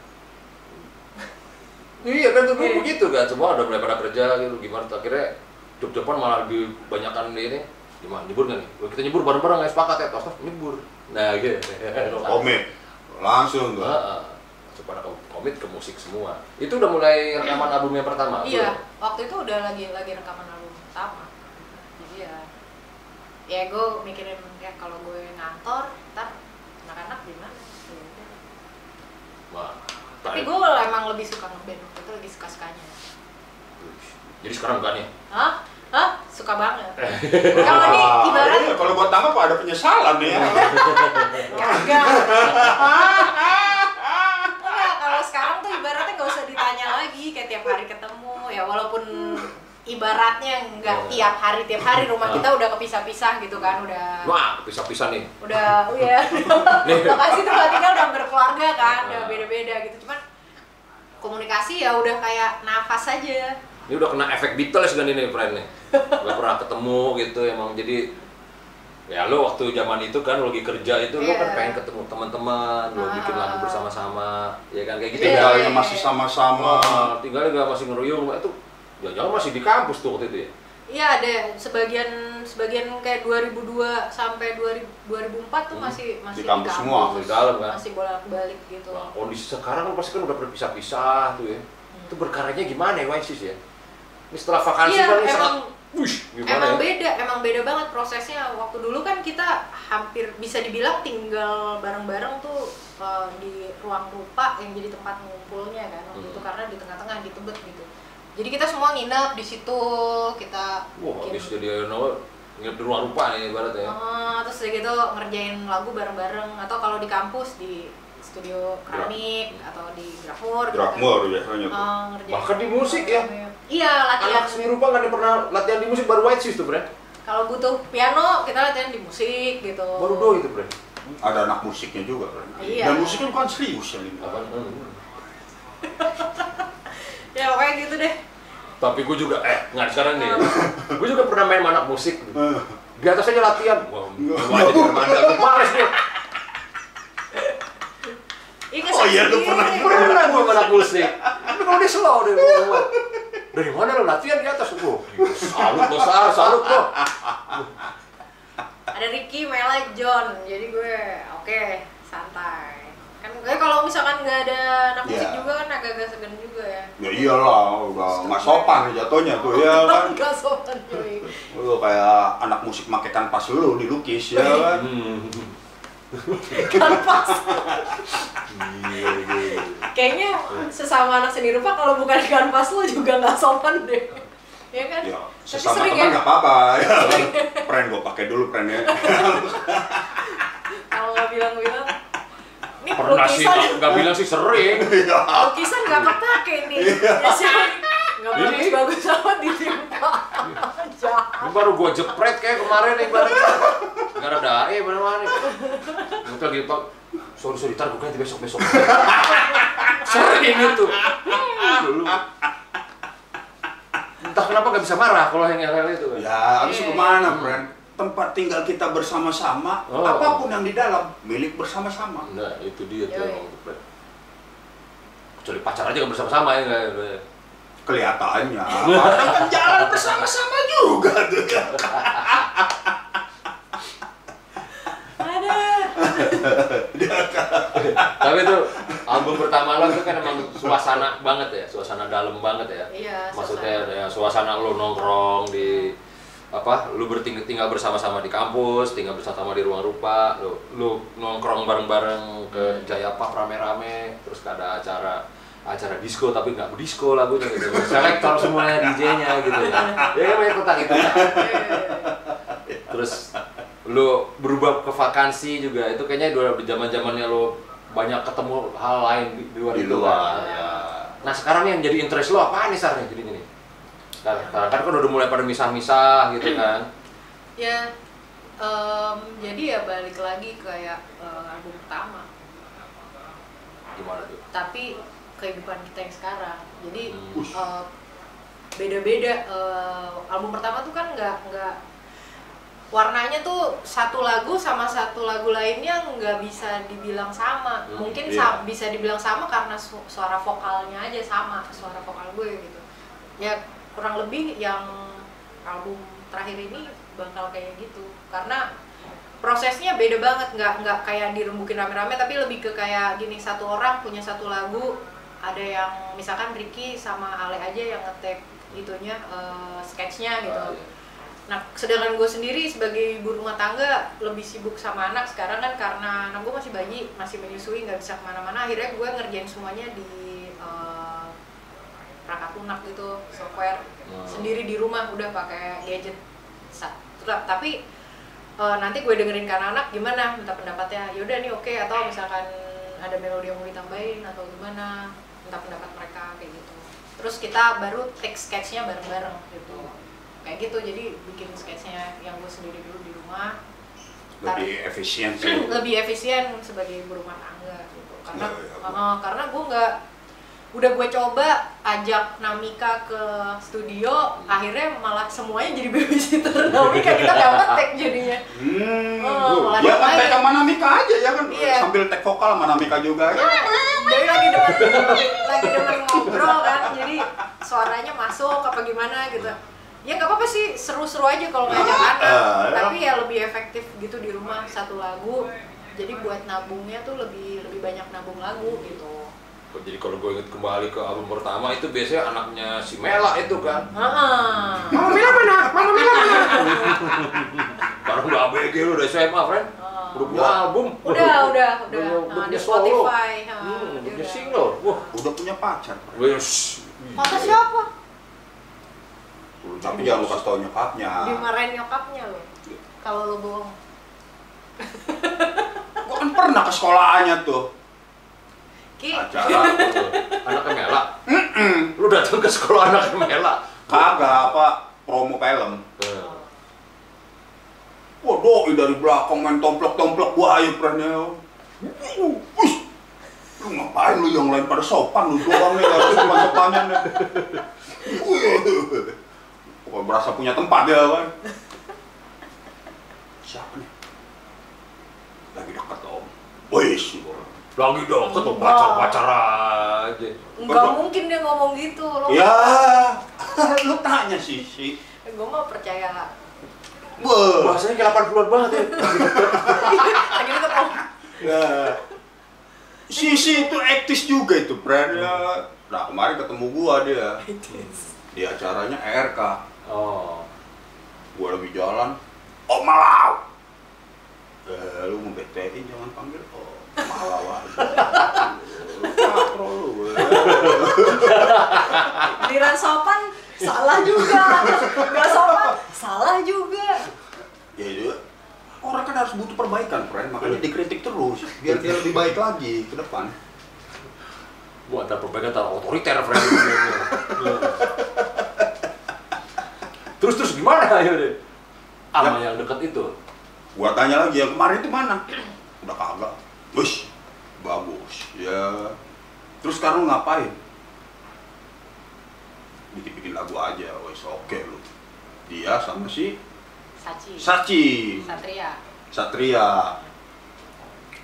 Iya kan tuh Iya. begitu kan, semua udah mulai pada kerja gitu, gimana tuh akhirnya depan malah lebih banyakan ini gimana nyebur nggak nih? Wah, kita nyebur bareng-bareng nggak sepakat ya, tos nyebur. Nah gitu. Komit. Langsung tuh. Langsung pada komit ke musik semua. Itu udah mulai rekaman album yang pertama. Iya, waktu itu udah lagi lagi rekaman album pertama. Jadi ya ya gue mikirin ya kalau gue ngantor, ntar anak-anak gimana? Ya udah. Tapi gue emang lebih suka ngeband, waktu itu lagi suka-sukanya. Jadi sekarang bukan ya? Hah? Hah? Suka banget. Kalau nih Ah, ibarat iya, kalau buat tangkap ada penyesalan nih ya. Kagak. Enggak, kalau sekarang tuh ibaratnya nggak usah ditanya lagi kayak tiap hari ketemu ya walaupun ibaratnya nggak Iya. tiap hari tiap hari rumah Ah. kita udah kepisah-pisah gitu kan udah Wah, pisah-pisah nih. udah oh ya lokasi tempat tinggal udah berkeluarga kan udah beda-beda gitu cuman komunikasi ya udah kayak nafas aja Ini udah kena efek Beatles kan ini friend nih. Gak pernah ketemu gitu emang jadi ya lo waktu zaman itu kan lo lagi kerja itu lo kan Iya. pengen ketemu teman-teman, lo Ah. bikin lagu bersama-sama, ya kan kayak gitu Iya, kan. Tinggalnya iya, masih iya. sama-sama. Wah, tinggalnya nggak masih ngeruyung, itu jangan masih di kampus tuh waktu itu ya. Iya ada sebagian sebagian kayak 2002 sampai 2000, 2004 tuh Hmm. masih masih Di kampus semua, di dalam kan. masih bolak-balik gitu. Nah, kondisi sekarang kan pasti kan udah berpisah-pisah tuh ya. Itu berkaryanya gimana ya Waisis ya? Ini setelah vakansi Iya, kan emang- sangat gimana emang ya? beda, emang beda banget prosesnya. Waktu dulu kan kita hampir bisa dibilang tinggal bareng-bareng tuh uh, di ruang rupa yang jadi tempat ngumpulnya kan waktu Hmm. itu karena di tengah-tengah di Tebet gitu. Jadi kita semua nginep di situ, kita Wah, bikin- habis jadi no, nginep di ruang rupa nih ibaratnya. ya. Ah, terus udah gitu ngerjain lagu bareng-bareng atau kalau di kampus di studio keramik atau di Grakmur gitu kan. Biasanya tuh. Ngerjain Bahkan di musik ya? Iya, latihan. Anak seni rupa nggak ada pernah latihan di musik baru White Shoes tuh, Bre. Kalau butuh piano, kita latihan di musik gitu. Baru do itu, Bre. Ada anak musiknya juga kan. Iya. Dan musiknya bukan serius yang ini. Ya pokoknya gitu deh. Tapi gue juga, eh, nggak sekarang nih. gue juga pernah main anak musik. Di atas aja latihan. Wah, gue aja di Armada, gue males nih. Iya, Oh iya, lu pernah. Pernah gue anak musik. Tapi kalau dia slow deh, gue ngomong. Dari mana lo latihan di atas? Gue, salut besar, salut lo. Ada Ricky, Mela, John. Jadi gue oke, santai. Kan gue kalau misalkan nggak ada anak musik Iya. juga kan agak-agak segan juga ya. Ya iyalah, udah nggak sopan jatuhnya tuh ya kan. Nggak sopan cuy. Lu kayak anak musik make kanvas lu dilukis ya kan. Kanvas. Iya. Kayaknya sesama anak seni rupa kalau bukan kanvas lu juga nggak sopan deh. Ya kan? Ya, Tapi sesama teman ya. nggak apa-apa ya. Pren gua pakai dulu pren ya. Kalau nggak bilang-bilang, ini Pernah sih, lukisan, nggak nggak bilang sih sering. lukisan nggak kepake nih. Biasanya nggak Ini- bagus-bagus amat ditimpa. Jahat. Ini baru gue jepret kayak kemarin nih ibaratnya. Gara dae bener mana Gue lagi pak, sorry sorry, ntar gue ganti besok besok. Sering itu. Dulu. Entah kenapa gak bisa marah kalau yang hal itu kan. Ya, habis Iya. ke mana, Pren? Tempat tinggal kita bersama-sama, Oh. apa pun yang di dalam, milik bersama-sama. Nah itu dia tuh jepret. Kecuali pacar aja gak bersama-sama ya? Kelihatannya, padahal kan jalan bersama-sama juga tuh. Ada. Tapi itu album pertama lo itu kan emang suasana banget ya, suasana dalam banget ya. Iya, Maksudnya suasana. ya suasana lo nongkrong di apa lu bertinggal tinggal bersama-sama di kampus, tinggal bersama di ruang rupa, lu, lu nongkrong bareng-bareng ke Jaya Pub rame-rame, terus ada acara acara disco tapi nggak berdisco lagunya gitu, selektor semuanya DJ-nya gitu ya, ya kan banyak tentang itu. Terus lu berubah ke vakansi juga itu kayaknya di zaman zamannya lu banyak ketemu hal lain di, di luar di itu luar kan. ya. Nah sekarang yang jadi interest lo apa nih Sar nih jadi gini? Sekarang kan kan udah mulai pada misah-misah gitu kan. Ya, em, jadi ya balik lagi kayak eh, album pertama. Gimana tuh? Tapi kehidupan kita yang sekarang. Jadi Hmm. eh, beda-beda. Eh, album pertama tuh kan nggak nggak warnanya tuh satu lagu sama satu lagu lainnya nggak bisa dibilang sama. Hmm, Mungkin iya. sa- bisa dibilang sama karena su- suara vokalnya aja sama, suara vokal gue gitu. Ya kurang lebih yang album terakhir ini bakal kayak gitu. Karena prosesnya beda banget nggak nggak kayak dirembukin rame-rame tapi lebih ke kayak gini satu orang punya satu lagu ada yang misalkan Ricky sama Ale aja yang ngetek itunya eh, sketchnya gitu. Ah, iya. nah sedangkan gue sendiri sebagai ibu rumah tangga lebih sibuk sama anak sekarang kan karena anak gue masih bayi masih menyusui nggak bisa ke mana-mana. Akhirnya gue ngerjain semuanya di eh, perangkat lunak gitu software Hmm. sendiri di rumah udah pakai gadget. Tetap tapi eh, nanti gue dengerin ke anak gimana? Minta pendapatnya yaudah nih oke atau misalkan ada melodi yang mau ditambahin atau gimana minta pendapat mereka kayak gitu. Terus kita baru take sketchnya bareng-bareng gitu. Kayak gitu jadi bikin sketchnya yang gue sendiri dulu di rumah. Lebih efisien sih. Lebih efisien sebagai ibu rumah tangga gitu. Karena Iya, iya, uh, karena gue nggak udah gue coba ajak Namika ke studio akhirnya malah semuanya jadi babysitter Namika. Kita nggak ngetek jadinya. Hmm, Oh, malah ya kan tag sama Namika aja ya kan? Iya. sambil tag vokal sama Namika juga ya. dari lagi demen lagi demen ngobrol kan. Jadi suaranya masuk apa gimana gitu. Ya nggak apa-apa sih seru-seru aja kalau ngajak anak. Ah, ya. tapi ya lebih efektif gitu di rumah satu lagu. Jadi buat nabungnya tuh lebih lebih banyak nabung lagu gitu Jadi kalau gue inget kembali ke album pertama itu biasanya anaknya si Mela itu kan. Heeh. Mama Mela mana? Mama Mela mana? Sekarang udah ABG lu udah SMA, friend. Oh. Udah punya album. udah udah udah Udah, punya solo. Hmm, udah dia punya udah. single. Wah, Udah punya pacar. wes. kata siapa Tapi jangan lu kasih tau nyokapnya. dimarahin nyokapnya lo kalau lo bohong Gua kan pernah ke sekolahannya tuh. Ki Acara. Anaknya Mela. Mm-mm. Lu datang ke sekolah anaknya Mela. Kagak apa promo film. Eh, Wah, doi dari belakang main tomplok-tomplok buaya pernah. Wih, lu ngapain lu yang lain pada sopan lu doang nih harus sopan sopannya nih. Pokoknya berasa punya tempat ya kan. Siapa nih? Lagi dekat om. Wih, sih Lagi dong, ketemu Enggak. pacar-pacar aja. nggak mungkin dia ngomong gitu lo Ya, lu tanya sih sih. gue mau percaya Wah, Bahasanya kayak 80-an banget ya. lagi deket om ya. Sisi itu ektis juga itu brand ya. Nah kemarin ketemu gua dia di acaranya ERK. Oh. Gua lagi jalan, oh malau. Eh, lu mau BTI jangan panggil oh lu. Giliran sopan salah juga nggak sopan salah juga Ya itu orang kan harus butuh perbaikan, friend. Makanya dikritik terus biar dia lebih baik lagi ke depan. Gua antar perbaikan antar otoriter, friend. terus terus gimana ya deh? Sama yang deket itu. Gua tanya lagi yang kemarin itu mana? Udah kagak. Wih, bagus. Ya. Terus sekarang ngapain? Bikin-bikin lagu aja, wes oke lu. Dia sama si Sachi Sachi, Satria Satria.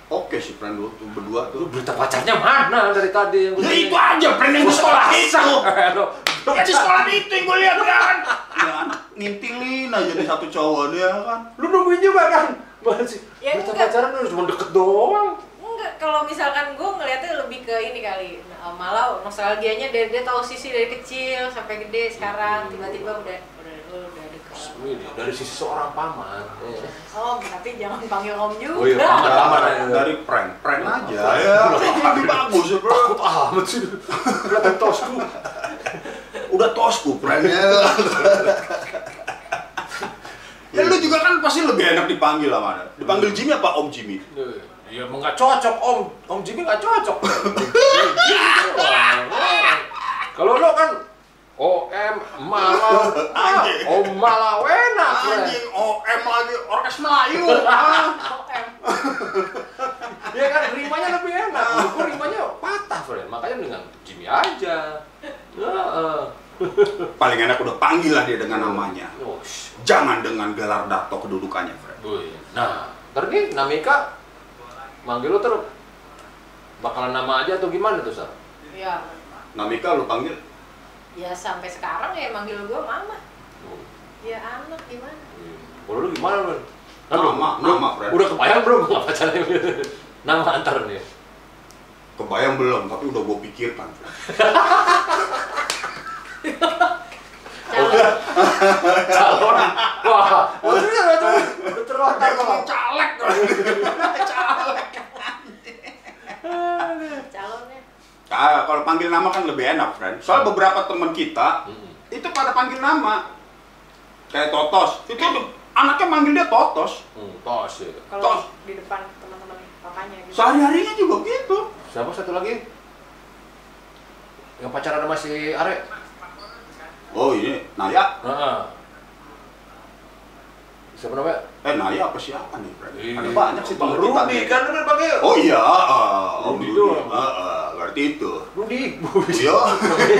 Oke sih friend lu tuh berdua Lu tuh. berita pacarnya mana dari tadi yang gua Ya itu aja friend yang di sekolah itu. Lu Ya di sekolah itu yang gue lihat kan. Ya ngintilin aja di satu cowok dia kan. lu nungguin juga kan? Mana sih? Ya, berita enggak. pacaran lu cuma deket doang. enggak kalau misalkan gue ngeliatnya lebih ke ini kali Nah, malah nostalgianya dia, dia tahu sisi dari kecil sampai gede sekarang tiba-tiba udah udah udah, udah deket Ini dari sisi seorang paman. Eh. om tapi jangan panggil om juga Oh iya, paman, paman. aja. dari prank prank aja ya lebih bagus ya bro Takut amat sih. Kelihatan tosku. udah tosku pranknya ya lu juga kan pasti lebih enak dipanggil lah mana dipanggil Jimmy apa Om Jimmy Ya emang nggak cocok om, om Jimmy nggak cocok. Kalau lo kan OM ah, Anjing. Om Malawena, anjing OM lagi orkes Melayu om ya kan rimanya lebih enak. Gue rimanya patah, friend. Makanya dengan Jimmy aja. Heeh. Paling enak udah panggil lah dia dengan namanya Oh, jangan dengan gelar dato kedudukannya Fred. Nah, ntar nih Namika manggil lo terus bakalan nama aja atau gimana tuh, Sar? ya Namika lu panggil ya sampai sekarang ya manggil gue mama ya anak gimana Kalau lu gimana, Bro? Nama, nama, Fred. Udah kebayang belum nggak pacarnya? nama antar nih. kebayang belum tapi udah gue pikirkan. calon Calon. Wah, maksudnya? Udah terlontar kok. caleg calonnya Ah, kalau panggil nama kan lebih enak, friend. Soal beberapa teman kita Mm-mm. itu pada panggil nama. Kayak Totos. Itu tuh anaknya manggil dia Totos. Hmm, tos ya. kalau Tos. di depan teman-teman papanya gitu Sehari-harinya juga gitu. Siapa satu lagi? Yang pacaran sama si Are? Oh, ini Naya. Heeh. Siapa namanya? Eh, Naya apa siapa nih, friend? Ada banyak sih Bang. Rudi kan udah pakai. Oh iya, Om Rudi doang. Ah, ah, berarti itu. Rudi. Iya.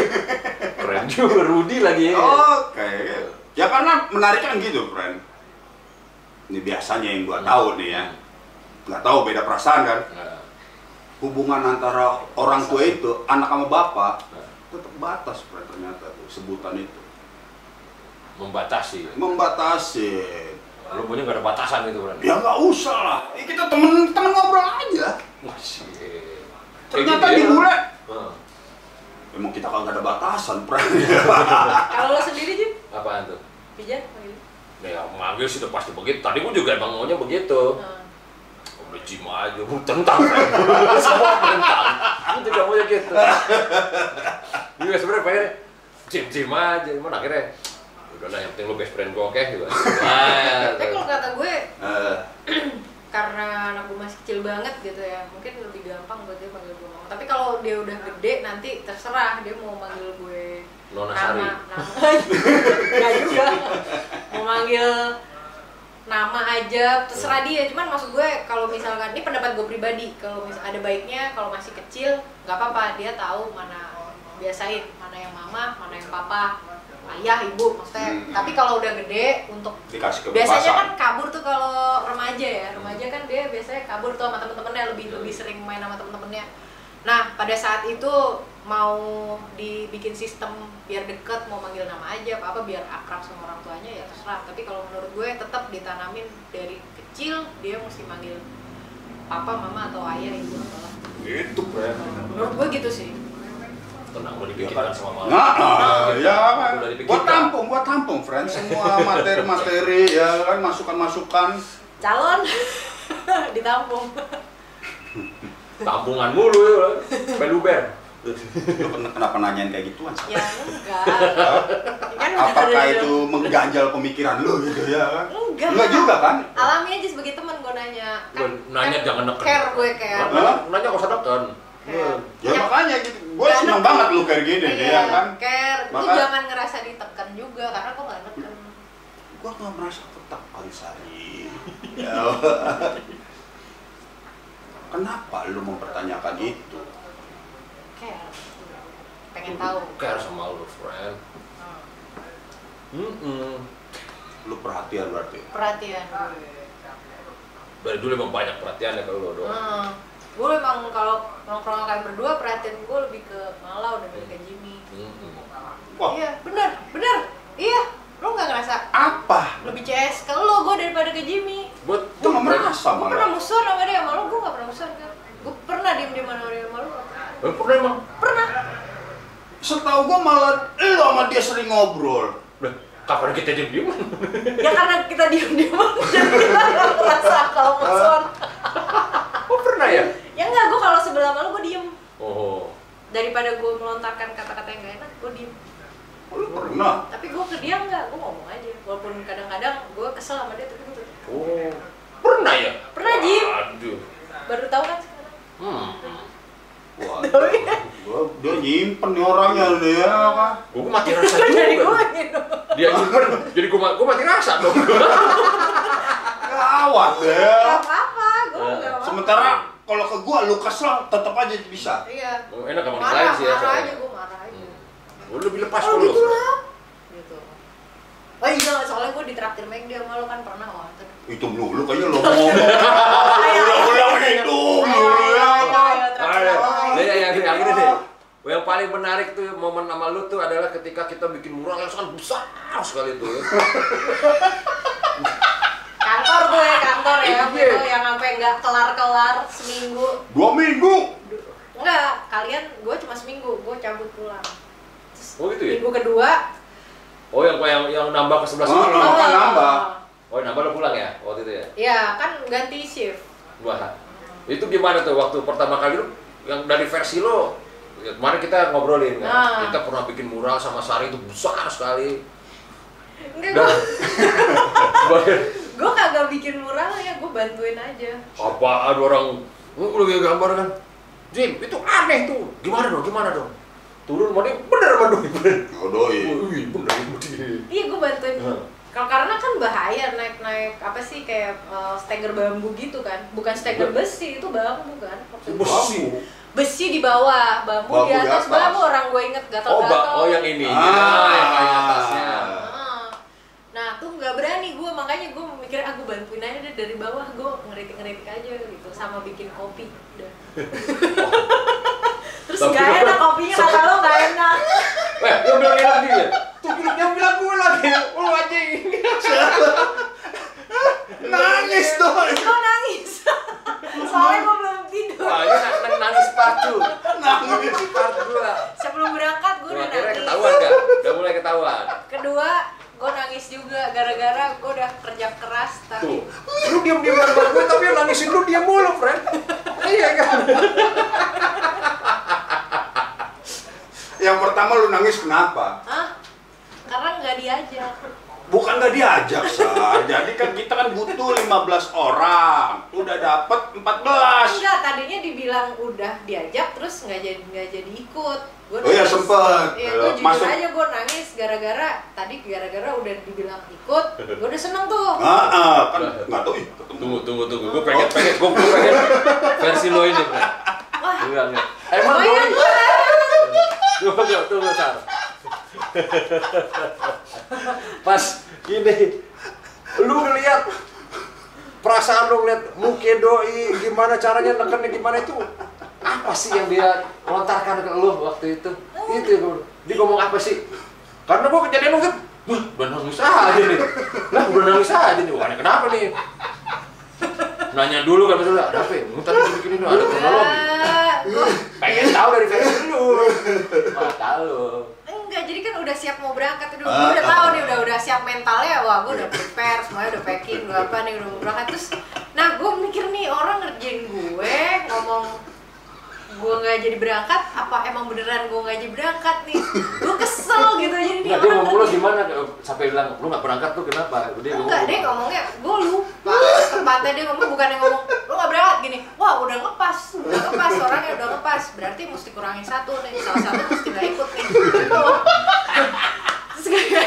Keren juga Rudi lagi ya. Oke. Ya karena menarik kan gitu, friend. Ini biasanya yang gua tahu nih ya. Nggak tahu beda perasaan kan. Nah, hubungan antara orang tua itu anak sama bapak Nah. tetap batas Fred, ternyata sebutan itu membatasi. membatasi Lu punya nggak ada batasan itu kan? ya nggak usah lah Eh, kita temen temen ngobrol aja Masih. ternyata gitu di bule Heeh. emang kita kagak ada batasan Fred. kalau lo sendiri Jim Apaan tuh? pijan manggil Ya manggil sih udah pasti begitu. Tadi gua juga emang maunya begitu. Nah, Udah Jim aja, uh, tentang Semua tentang Lu juga maunya gitu Juga sebenernya pengen Jim Jim aja, cuman akhirnya udah lah yang penting lu best friend gue oke? Gitu. Nah, tapi kalau kata gue Eh, karena anak gue masih kecil banget gitu ya mungkin lebih gampang buat dia panggil gue mama. Tapi kalau dia udah gede nanti terserah dia mau manggil gue Nona Sari. Nama nama nggak juga. Mau manggil nama aja terserah dia. Cuman maksud gue kalau misalkan ini pendapat gue pribadi. Kalau misal ada baiknya kalau masih kecil nggak apa-apa. Dia tahu mana biasain mana yang mama mana yang papa ayah ibu maksudnya. Hmm. tapi kalau udah gede untuk dikasih biasanya kan kabur tuh kalau remaja ya. Remaja kan dia biasanya kabur tuh sama temen-temennya lebih lebih sering main sama temen-temennya. Nah pada saat itu mau dibikin sistem biar deket mau manggil nama aja apa apa biar akrab sama orang tuanya ya terserah. Tapi kalau menurut gue tetap ditanamin dari kecil dia mesti manggil papa mama atau ayah ibu apalah. Itu friend menurut gue gitu sih tenang gue dipikirkan sama mama Nah, ah, ya kan. Dipikirkan. Buat tampung, buat tampung, friend. Semua materi-materi, ya kan, masukan-masukan. calon ditampung tampungan mulu ya peluber Lu ken- kenapa nanyain kayak gituan? Ya enggak kan Apakah itu mengganjal pemikiran lu gitu ya kan? Enggak. Enggak juga kan? alami aja sebagai teman gue nanya Gue nanya jangan neken. care gue care nanya kok usah neken Care. Ya makanya gitu. Gue seneng neken. banget lu kayak gini Iya, ya kan. care lu Maka- jangan ngerasa ditekan juga karena kok gak neken Gua nggak merasa tertekan Sari. Ya. Kenapa lu mempertanyakan itu? care pengen tahu care sama lu friend Hmm. Mm-mm. Lu perhatian berarti. perhatian gue dari dulu emang banyak perhatian ya kalau lu doang hmm. Gue emang kalau nongkrong kayak berdua perhatian gue lebih ke Malau dan ke Jimmy Mm-mm. Wah, iya bener bener iya lu nggak ngerasa apa? lebih CS ke lo gue daripada ke Jimmy buat Gua nggak merasa gue pernah musuhan sama dia malu gue gak pernah musuhan kan gue per diem-diem sama dia malu? Eh, pernah emang? Pernah. Setahu gua malah lu sama dia sering ngobrol. Lah, kapan kita diem diem? Ya karena kita diem-diem jadi kita nggak merasa kalau musuhan. Oh pernah ya? Ya enggak, gue kalau sebelah malu gue diem. Oh. Daripada gue melontarkan kata-kata yang gak enak, gue diem. Lu pernah? Tapi gue ke dia enggak, gue ngomong aja. Walaupun kadang-kadang gue kesel sama dia, tapi gue Oh. Pernah ya? Pernah, Jim. Aduh. baru tahu kan sekarang. Hmm. Wah, gua dia nyimpen nih orangnya nih ya kan. Gua mati rasa Jadi gue juga. gitu. Dia nyimpen, jadi gua, ma- gua mati rasa dong. Gawat Gak ya. apa-apa, gue Eh, gak apa-apa. Sementara kalau ke gua lu kesel tetap aja bisa. Iya. Oh, enak sama orang lain sih ya. marah aja, gue marah aja. Gua lebih lepas Oh dulu. gitu lah. Gitu. Oh iya, soalnya gue ditraktir Meg dia sama lo kan pernah waktu Itu dulu kayaknya lo ngomong. Ulang-ulang itu ya. Nah, yang, yang, yang ini deh. Yang paling menarik tuh momen sama lu tuh adalah ketika kita bikin mural yang sangat besar sekali tuh. ya. Kantor tuh ya, kantor ya, Iya. gitu, yang sampai nggak kelar-kelar seminggu. Dua minggu. Enggak, kalian gue cuma seminggu, gue cabut pulang. Terus Oh gitu ya? minggu kedua, Oh yang yang yang nambah ke sebelah sini. Oh, oh. kan nambah. Oh nambah lo pulang ya waktu itu ya? Ya kan ganti shift. Wah, itu gimana tuh waktu pertama kali lu yang dari versi lo? Ya, kemarin kita ngobrolin kan, Nah. kita pernah bikin mural sama Sari itu besar sekali. Enggak, gue gue kagak bikin mural ya, gue bantuin aja. apa ada orang "Oh, lu lagi gambar kan? Jim, itu aneh tuh. Gimana dong? Gimana dong? Turun mau dia bener sama doi bener. Oh doi. Wih, bener bener. Iya gue bantuin. Kalau karena kan bahaya naik-naik apa sih kayak eh, steger bambu gitu kan, bukan steger besi itu bambu kan. Besi. Besi di bawah, bambu, Bambu di di atas atas. bambu orang gue inget Oh, gatal-gatal. ba- oh yang ini, Ah. ah. yang atasnya. Ah. Nah tuh nggak berani gue makanya gue mikir aku bantuin aja deh dari bawah gue ngeritik-ngeritik aja gitu sama bikin kopi udah. Terus nggak enak kopinya kata lo nggak enak. Eh, dia bilang dia lagi ya? Tuh, bilang- dia bilang gue lagi. Oh, Lu anjing. Nangis doi. Gue nangis. Soalnya gue belum tidur. Wah, ini nang- nangis partu. Nangis. Part dua. Sebelum berangkat gue udah nangis. ketahuan kan? Udah mulai ketahuan. Kedua gue nangis juga gara-gara gue udah kerja keras tapi Tuh. Lu diam-diam gambar gue tapi yang nangisin lu diam mulu, friend. Iya kan? Yang pertama lu nangis kenapa? ah karena nggak diajak. Bukan nggak diajak, Sar. Jadi kan kita kan butuh 15 orang. Udah dapet 14. Enggak, tadinya dibilang udah diajak terus nggak jadi nggak jadi ikut. Gua Oh iya, sempet. Iya, gue jujur masuk. aja gue nangis gara-gara tadi gara-gara udah dibilang ikut, gue udah seneng tuh. Ah, ah, kan nggak tahu ketemu. Tunggu, tunggu, tunggu. Gue pengen, pengen, gue pengen versi lo ini. Wah, Enggak, enggak. Emang. Tunggu, tunggu, tunggu, Sar. Pas ini, lu ngeliat perasaan lu ngeliat muka doi, gimana caranya nekennya gimana itu apa sih yang dia lontarkan ke lu waktu itu? Itu dia ngomong apa sih? Karena gua kejadian waktu wah udah nangis aja nih. Lah udah nangis aja nih, wah kenapa nih? Nanya dulu kan maksudnya, ada apa ya? Tadi bikin ini ada kronologi. Gua Pengen tahu dari versi lu. Mata lu. Enggak jadi kan udah siap mau berangkat. Udah Ah, gua udah ah. tahu nih udah udah siap mentalnya. Wah gue udah prepare semuanya udah packing udah apa nih udah mau berangkat. Terus nah gue mikir nih orang ngerjain gue ngomong gue nggak jadi berangkat apa emang beneran gue nggak jadi berangkat nih? Gue kesel gitu jadi Nggak, dia orang ngomong lu gimana? Sampai bilang, lu nggak berangkat tuh kenapa? Dia ngomong Enggak, dia gimana? ngomongnya, gue lupa. Tempatnya dia ngomong bukan yang ngomong Lu gak berangkat? Gini Wah udah ngepas Udah ngepas, orangnya udah ngepas. Berarti mesti kurangin satu nih Salah satu mesti gak ikut nih. Kayak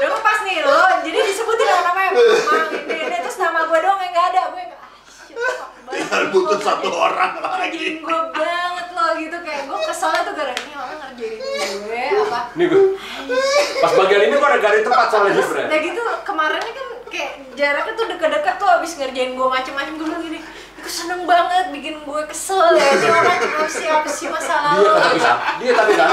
Udah ngepas nih lo Jadi disebutin nama namanya Mang ini, Terus nama gue doang yang gak ada. Gue Tinggal butuh satu orang lagi. Gue banget loh gitu. Kayak gue keselnya tuh gara ini orang ngerjain gue Apa? Nih gue, pas bagian ini gua ada garis tepat soalnya Fred. Udah gitu kemarinnya kan kayak jaraknya tuh deket-deket tuh abis ngerjain gue macem-macem. Gue bilang gini Aku seneng banget bikin gue kesel ya. Ini orang kenapa sih apa sih masalah Dia lo tapi kan, dia tapi kan,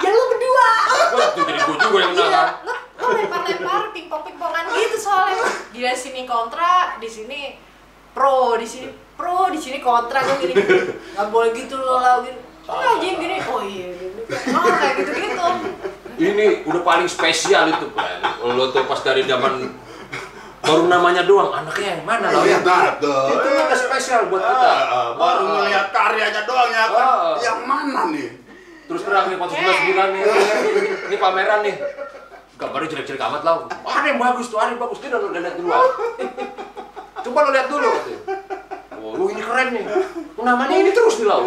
Ya lu berdua. Gua tuh jadi gua juga yang Iya, kan. lu, lu lempar-lempar pingpong-pingpongan gitu soalnya. Di sini kontra, di sini pro di sini pro di sini kontra gue gini nggak boleh gitu loh lah gini oh anjing gini oh iya gini oh kayak gitu gitu Ini udah paling spesial itu, Pak. Lo tuh pas dari zaman baru namanya doang, anaknya yang mana lah ya? Tuh. Itu udah spesial buat kita. Ah, ah, baru Ah. ngelihat karyanya doang ya kan. Ah. Yang mana nih? Terus terang nih, 499 nih, ini pameran nih. Gambarnya jelek-jelek amat lah. Ada yang bagus tuh, ada yang bagus. Dia udah udah lihat duluan. Coba lo lihat dulu. katanya. Oh, lu ini keren nih. Namanya ini terus nih lau.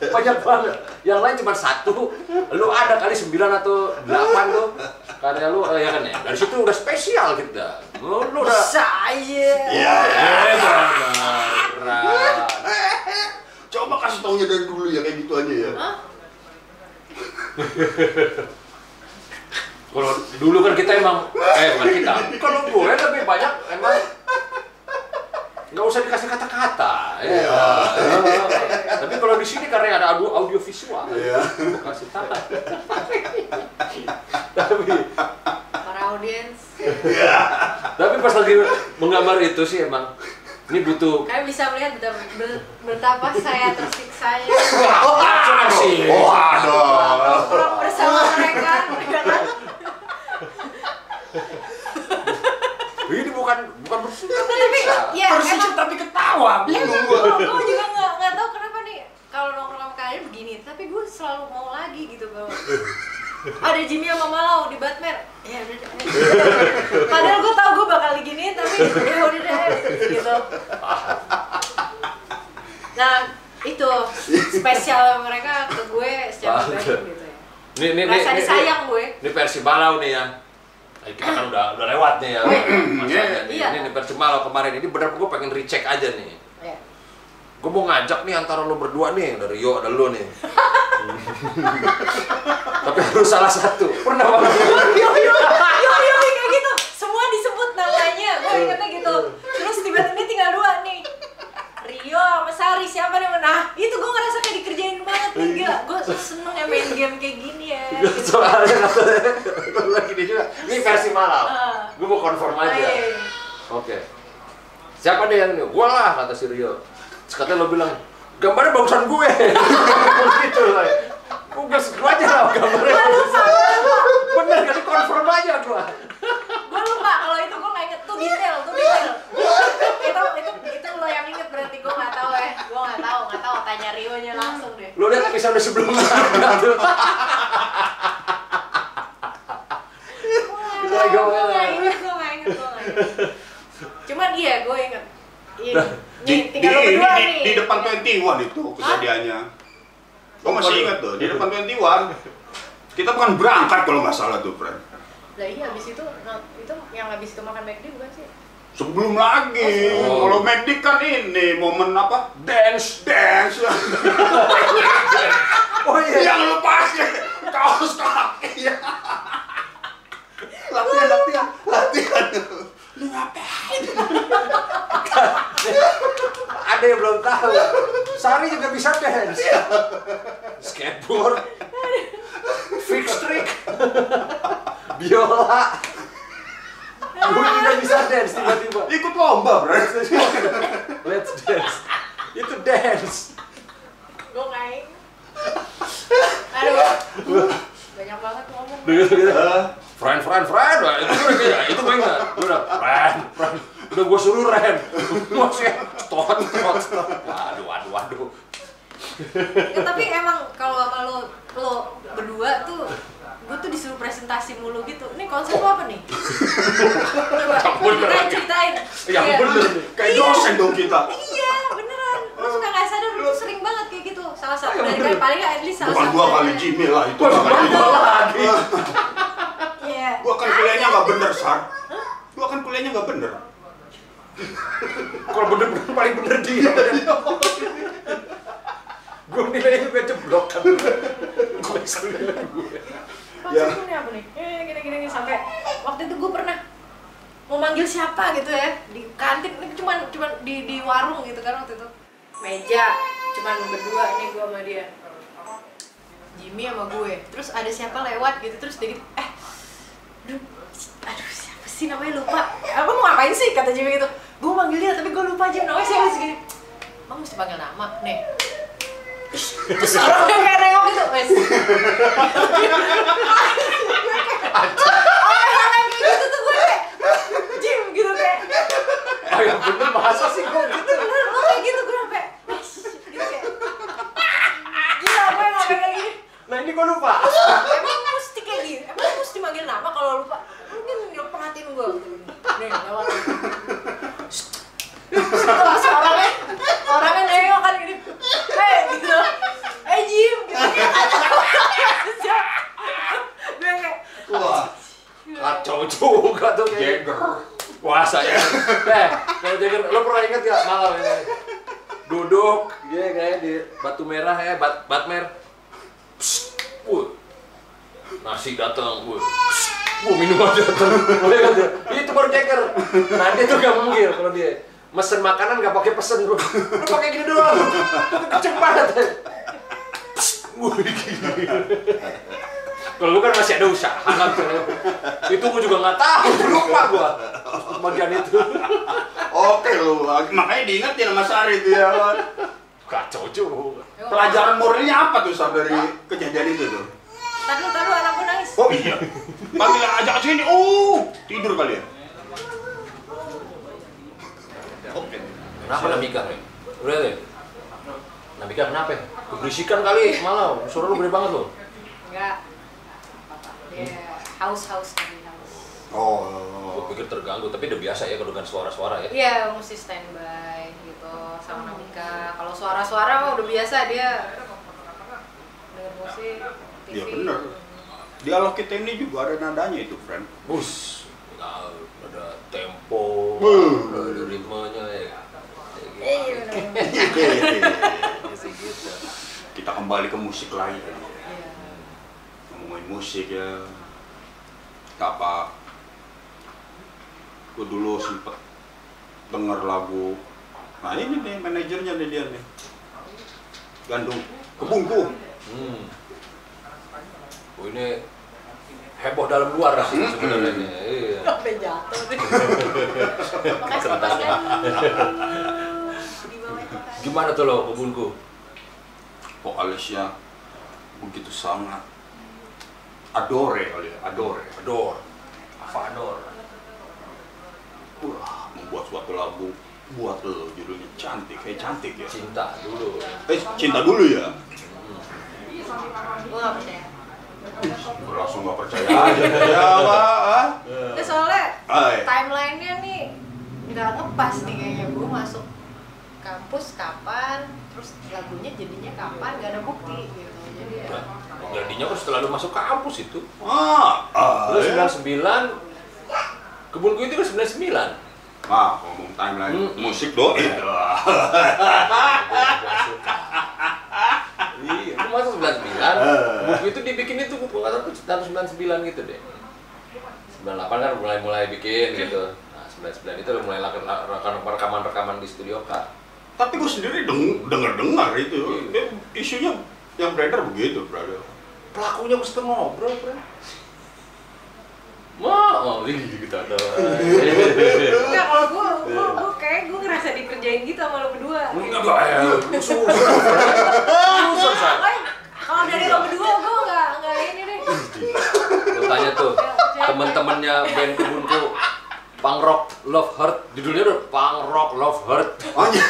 Banyak banget. Yang lain cuma satu. Lu ada kali sembilan atau delapan tuh. Karya lu, eh, ya kan ya. Dari situ udah spesial kita. Lu, lu udah. aja Iya. Beneran. Coba kasih taunya dari dulu ya kayak gitu aja ya. Hah? Kalau dulu kan kita emang, eh bukan kita. Kalau gue lebih banyak emang nggak usah dikasih kata-kata. Ya. Eh, Tapi kalau di sini karena ada audio audio visual, Iya. gue kasih tahu. tapi para audiens tapi pas lagi menggambar itu sih emang ini butuh kalian bisa melihat betapa, be- betapa saya tersiksanya Wah, sih. Waduh. Kurang bersama mereka ya kan? ini bukan bukan bersuka tapi ya emang tapi ketawa. Emang gue juga nggak nggak tahu kenapa nih kalau nongkrong sama kalian begini, tapi gue selalu mau lagi gitu bro. Ada Jimmy sama Malau di Batman. Ya udah deh. Padahal gue tahu gue bakal diginiin tapi ya udah deh gitu. Nah itu spesial mereka ke gue secara pribadi gitu ya. Ini, ini, ini, Rasa ini- disayang gue. Ini versi Malau nih ya. Eh, Kita kan udah udah lewat nih ya. Masanya nih. Iya. Ini, ini versi Malau kemarin. Ini bener gue pengen recheck aja nih. Ya. Gue mau ngajak nih antara lo berdua nih, dari Yo ada lo nih. Tapi harus salah satu. Pernah banget. Yo yo yo yo kayak gitu. Semua disebut namanya. Gue ingetnya gitu. Terus tiba-tiba tinggal dua nih. Rio sama Sari siapa nih nah itu gue ngerasa kayak dikerjain banget nih gila gue seneng ya main game kayak gini ya gitu. Soalnya katanya lagi ini juga. Ini versi Malau. Ah. Gue mau confirm aja. Eh, Oke. Siapa deh yang ini? Gua lah kata si Rio. Katanya lo bilang, gambarnya bagusan gue. gitu lah. Gue gua aja lah gambarnya. Gue lupa, gue lupa. Bener kan confirm aja gua. Gue lupa kalau itu gue nggak inget tuh detail, tuh detail. itu itu itu lo yang inget berarti gue nggak tahu ya. Gue nggak tahu, nggak tahu. Tanya Rio nya langsung deh. Lo lihat episode sebelumnya. Gue gua- nggak inget, gue nggak inget, gue nggak inget. Cuman iya, gue inget. Ini, Di, nih, di, tinggal lo di, berdua di, nih. di depan 21 itu kejadiannya. Gue masih ingat tuh, di depan 21. Kita bukan berangkat kalau nggak salah tuh, friend. Lah iya, abis itu, nah, itu yang abis itu makan McD bukan sih? Sebelum lagi, Oh. kalau McD kan ini momen apa? Dance. Dance. Oh iya. Yang lepasnya kaos kaki. latihan, latihan, latihan. Lu ngapain? Ada yang belum tahu. Sari juga bisa dance. Skateboard. Fix trick. Biola. Gue juga bisa dance tiba-tiba. Ikut lomba, bro. Let's dance. Itu dance. Gue nggak inget. Aduh, banyak banget ngomong. Gitu. Friend, friend, friend. Itu udah kayak itu gue ingat. Gue udah friend, friend. Udah gue suruh rem. Masih tot, tot, tot. Waduh, waduh, waduh. Ya, tapi emang kalau sama lo, lo berdua tuh gue tuh disuruh presentasi mulu gitu. Ini konsep lo apa nih? Coba Yang bener. ceritain, ceritain. Yang Iya. bener. Kayak Iya. dosen dong kita. Iya, beneran. Lo suka nggak sadar lo sering banget kayak gitu. Salah satu dari kali paling at least salah Bukan satu. gua kali Jimmy lah itu. Bukan gua. lagi. Iya. Gua kan kuliahnya nggak bener, Sar. Gua kan kuliahnya nggak bener. Kalau bener-bener paling bener dia. Gue nilainya juga jeblok kan. Gue nilai gue. Ya. Nih apa nih? Eh, gini gini gini sampai waktu itu gue pernah mau manggil siapa gitu ya di kantin ini cuman cuman di di warung gitu kan waktu itu meja cuman berdua nih gue sama dia Jimmy sama gue terus ada siapa lewat gitu terus dia gitu eh aduh aduh siapa sih namanya lupa Abang mau ngapain sih kata Jimmy gitu gue manggil dia tapi gue lupa Jim namanya siapa sih? Gini Bang mesti panggil nama nih terus orangnya kayak nengok gitu wes orang kayak gitu tuh gue kayak Jim gitu kayak Oh ya bener masa sih gue gitu. bener lo kayak gitu gue sampai wes gitu kayak gila gue ngapain kayak gini. Nah ini gue lupa. emang mesti kayak gini? Emang mesti manggil nama kalau lupa? Mungkin dia perhatiin gue nih lewat terus orangnya orangnya nengok kan gini hei gitu hey Jim gitu gue kayak Wah, Kacau juga tuh kayak. Jagger. Puasa ya. Eh, kalau Jagger, lo pernah inget gak malam ini? Duduk, dia kayak di batu merah ya, bat, batmer. Psst, wuh. Nasi datang, wuh. Psst, wuh, minuman datang. Ya? Itu baru Jagger. Nah dia tuh gak manggil kalau dia mesen makanan gak pakai pesen bro. Lo pakai gini doang. Itu kenceng banget. gini. Kalau lu kan masih ada usaha kan Itu gua juga nggak tahu, lupa gua bagian itu. Oke lu, makanya diingetin sama Sari itu ya kan. Kacau juga. Pelajaran moralnya apa tuh Sar dari kejadian itu tuh? tadi tadi anakku nangis Oh iya. Panggil ajak ke sini. Oh, tidur kali ya. Oke. Kenapa Nabika? Udah deh. Nabika kenapa? Keberisikan kali malam. Suara lu gede banget loh. enggak dia haus haus tadi haus Oh. Gua pikir terganggu, tapi udah biasa ya kalau dengan suara-suara ya. Iya, mesti standby gitu sama Namika. Kalau suara-suara mah udah biasa dia denger musik. Iya, bener. Dialog kita ini juga ada nadanya itu, friend. Bus. Nah, ada tempo, Buh. ada ritmenya ya. Iya, gitu. bener-bener. Gitu. Kita kembali ke musik lagi. Iya. Ngomongin musik ya. Apa? Gue dulu sempet denger lagu. Nah ini nih manajernya nih dia nih. Gandung. Kebungku. Hmm. Oh, ini heboh dalam luar lah sih Hmm. sebenarnya. Iya. Sampai jatuh kan. Gimana tuh lo kebunku? Vokalisnya begitu sangat adore kali ya, adore. Ador. Apa ador? Wah, membuat suatu lagu buat lo judulnya cantik, kayak cantik ya. Cinta dulu. Eh, cinta dulu ya. Gue gak percaya. Langsung gak percaya aja. ya, Pak. Ya soalnya Ay. timelinenya nih nggak ngepas nih kayaknya gue masuk kampus kapan terus lagunya jadinya kapan nggak ada bukti gitu jadi ya jadinya kan setelah lu masuk kampus itu. Ah, ah, Lu ya. 99 kebunku itu kan 99. Ah, ngomong timeline Hmm. musik doi. Iya, lu masuk 99. Buku itu dibikin itu buku nggak tahu tahun 99 gitu deh. 98 kan mulai mulai bikin gitu. Nah, 99 itu lu mulai lakukan rekaman-rekaman di studio kak. Tapi gue sendiri deng denger dengar itu. Iya. Eh, isunya yang beredar begitu, brother. Pelakunya mesti ngobrol, bro. Ma, oh, ini gitu ada. Enggak, kalau gue, gue, gue kayak gue ngerasa dikerjain gitu sama lo berdua. Enggak, enggak, ya, susah. Susah, Sa. Makanya, Kalau dari lo berdua, gue nggak nggak ini deh. Lu tanya tuh, temen-temennya band kebunku Punk Rock Love Hurt, judulnya udah Punk Rock Love Hurt. Anjir.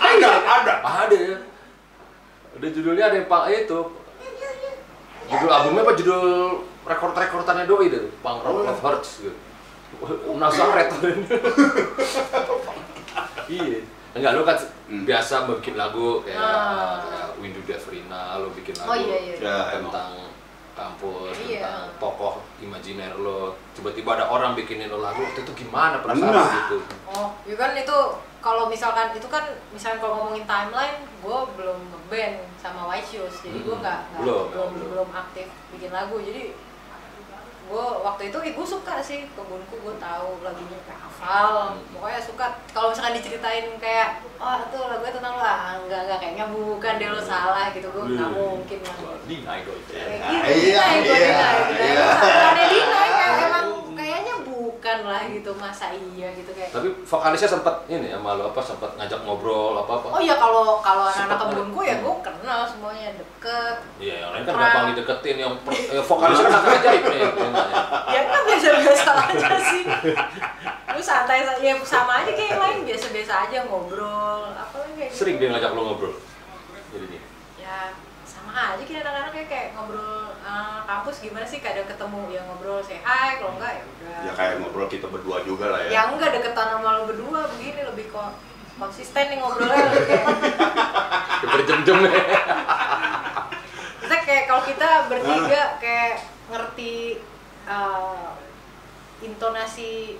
ada, ada. Ada ya. Ada judulnya ada yang pak itu. Judul albumnya apa judul rekord-rekordannya doi itu Punk Rock Love Hurt gitu. Nazaret. iya. Enggak lu kan Hmm. biasa bikin lagu kayak Ah. kayak Windu Devrina, lu bikin lagu Oh iya iya. Ya, emang. tentang kampus, Iya. tentang tokoh imajiner lo. Tiba-tiba ada orang bikinin lo lagu, waktu itu gimana perasaan Nah. lo gitu? Oh, ya kan itu kalau misalkan itu kan misalkan kalau ngomongin timeline, gue belum ngeband sama White Shoes, jadi gue Hmm. nggak nggak- Belum, belum, belum. belum aktif bikin lagu, jadi gue waktu itu gue suka sih kebunku gue tahu lagunya kayak hafal. Pokoknya suka. Kalau misalkan diceritain kayak oh itu lagunya tentang lo ah enggak enggak. Kayaknya bukan deh lo salah gitu. Gue nggak mungkin lah dong itu. gitu iya, iya, iya. kayak emang kayaknya bukan lah gitu masa iya gitu kayak Tapi vokalisnya sempat ini ya malu apa sempat ngajak ngobrol apa apa. oh iya kalau kalau anak-anak kebunku ya gue kenal semuanya deket Iya, yang lain kan gampang dideketin yang per- eh, vokalisnya kan ajaib nih. ya kan biasa-biasa aja sih lu santai saja ya sama aja kayak yang lain biasa-biasa aja ngobrol apa lagi Sering gitu. dia ngajak lo ngobrol. Jadi nih. ya sama aja kayak anak-anak kayak, kayak ngobrol eh, kampus gimana sih? Kadang ketemu ya ngobrol say hi kalau enggak ya udah. Ya kayak ngobrol kita berdua juga lah ya. Ya. enggak deketan sama lu berdua begini lebih kok konsisten nih ngobrolnya lebih kayak Ya, berjam-jam ya. kita kayak kalau kita bertiga kayak ngerti eh, intonasi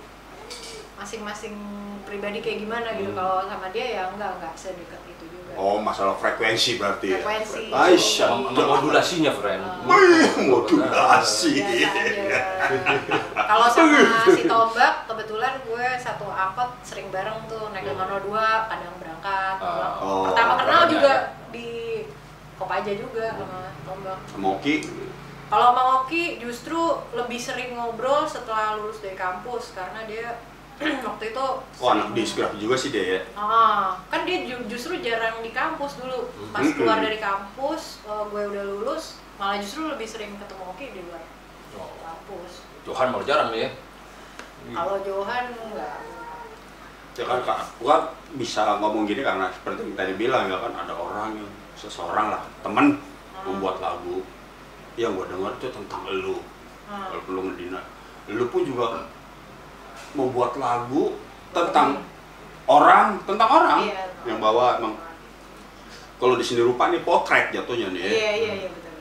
masing-masing pribadi kayak gimana gitu Hmm. kalau sama dia ya enggak enggak sedekat itu juga Oh, masalah frekuensi berarti ya. Frekuensi. Aisyah. Sama sama modulasinya, friend. Wih, modulasi. biasa aja kalau sama si Tombak kebetulan gue satu angkot sering bareng tuh naik 502 kadang berangkat pulang. Oh. pertama kenal juga ya? di Kopaja juga sama Tombak Moki, kalau Mang Oki justru lebih sering ngobrol setelah lulus dari kampus karena dia waktu itu oh anak disgraf juga sih dia ya. Ah, kan dia ju- justru jarang di kampus dulu. Pas Hmm. keluar dari kampus, eh, gue udah lulus, malah justru lebih sering ketemu Oki di luar Oh, kampus. Johan malah jarang ya. Kalau Johan enggak. Ya kan Kak, gua bisa ngomong gini karena seperti yang tadi bilang ya kan ada orang yang seseorang lah, temen Hmm. membuat lagu yang gua dengar itu tentang elu. Hmm. Kalau perlu ngedina. Lu pun juga membuat lagu tentang orang, tentang orang Iya. yang bawa emang kalau di sini rupa nih potret jatuhnya nih. ya. Iya, iya, iya betul.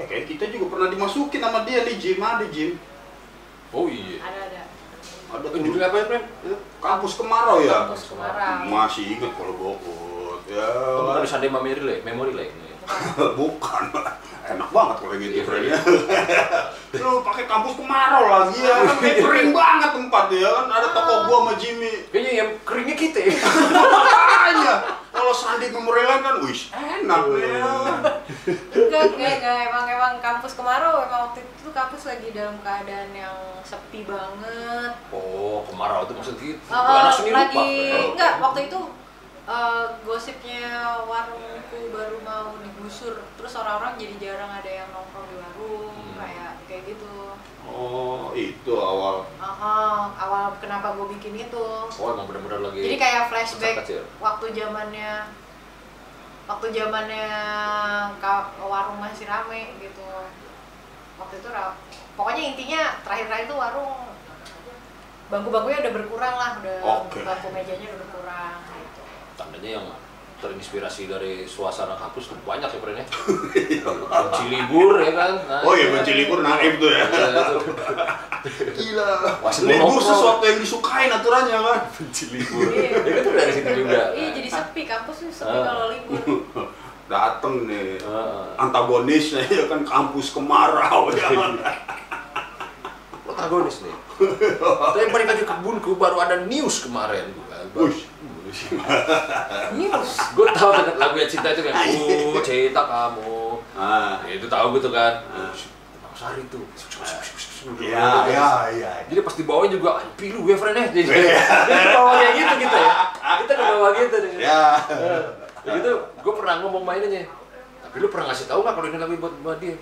Eh, kayak kita juga pernah dimasukin sama dia di gym, ada gym. Oh iya. Ada ada. Ada apa ya, friend? kampus kemarau ya. Kampus Semarang. Masih ingat kalau bokut. Ya. Oh, bukan Sunday Memory Lane, Memory Lane. Bukan. Enak banget kalau kayak gitu Iya, friend ya. Lu pakai kampus kemarau lagi ya. Kan kayak kering banget tempat ya kan. Ada toko gua sama Jimmy. Kayaknya yang keringnya kita ya. Makanya kalau Sandi Memorial kan, wih enak ya. Enggak, enggak, enggak. Emang emang kampus Kemarau emang waktu itu kampus lagi dalam keadaan yang sepi banget. Oh, kemarau itu maksud gitu. Eh, Anak seni lagi rupa. enggak waktu itu eh, gosipnya warungku baru mau digusur terus orang-orang jadi jarang ada yang nongkrong di warung Hmm. kayak kayak gitu Oh, itu awal. Aha, awal kenapa gue bikin itu Oh, emang benar-benar lagi. jadi kayak flashback waktu zamannya waktu zamannya warung masih rame gitu waktu itu pokoknya intinya terakhir-terakhir itu warung bangku-bangkunya udah berkurang lah udah Oke. bangku mejanya udah berkurang tandanya yang terinspirasi dari suasana kampus tuh banyak ya friend ya. Benci libur ya kan. Nah, Oh iya, benci libur naif tuh ya. Iya, itu. Gila. Libur sesuatu yang disukain aturannya kan. Benci libur. Iya. Ya kan tuh dari situ juga. iya jadi sepi kampus tuh sepi Ah. kalau libur Dateng nih. Heeh. Antagonisnya ya kan kampus kemarau ya. protagonis nih. Tapi balik lagi ke kebunku baru ada news kemarin. News Gue tahu kan lagunya cinta itu kan. Oh, cinta kamu. Ah. Ya, itu tahu gitu kan. Oh, Bang Sari tuh. Iya, iya, iya. Jadi pas dibawain juga, "Ay, pilu ya friend ya. Jadi jadi bawa kayak gitu kita ya. Kita udah bawa gitu. deh. Ya. Ya gitu, gue pernah ngomong mainnya. Tapi lu pernah ngasih tahu nggak kalau ini lagu buat, buat dia?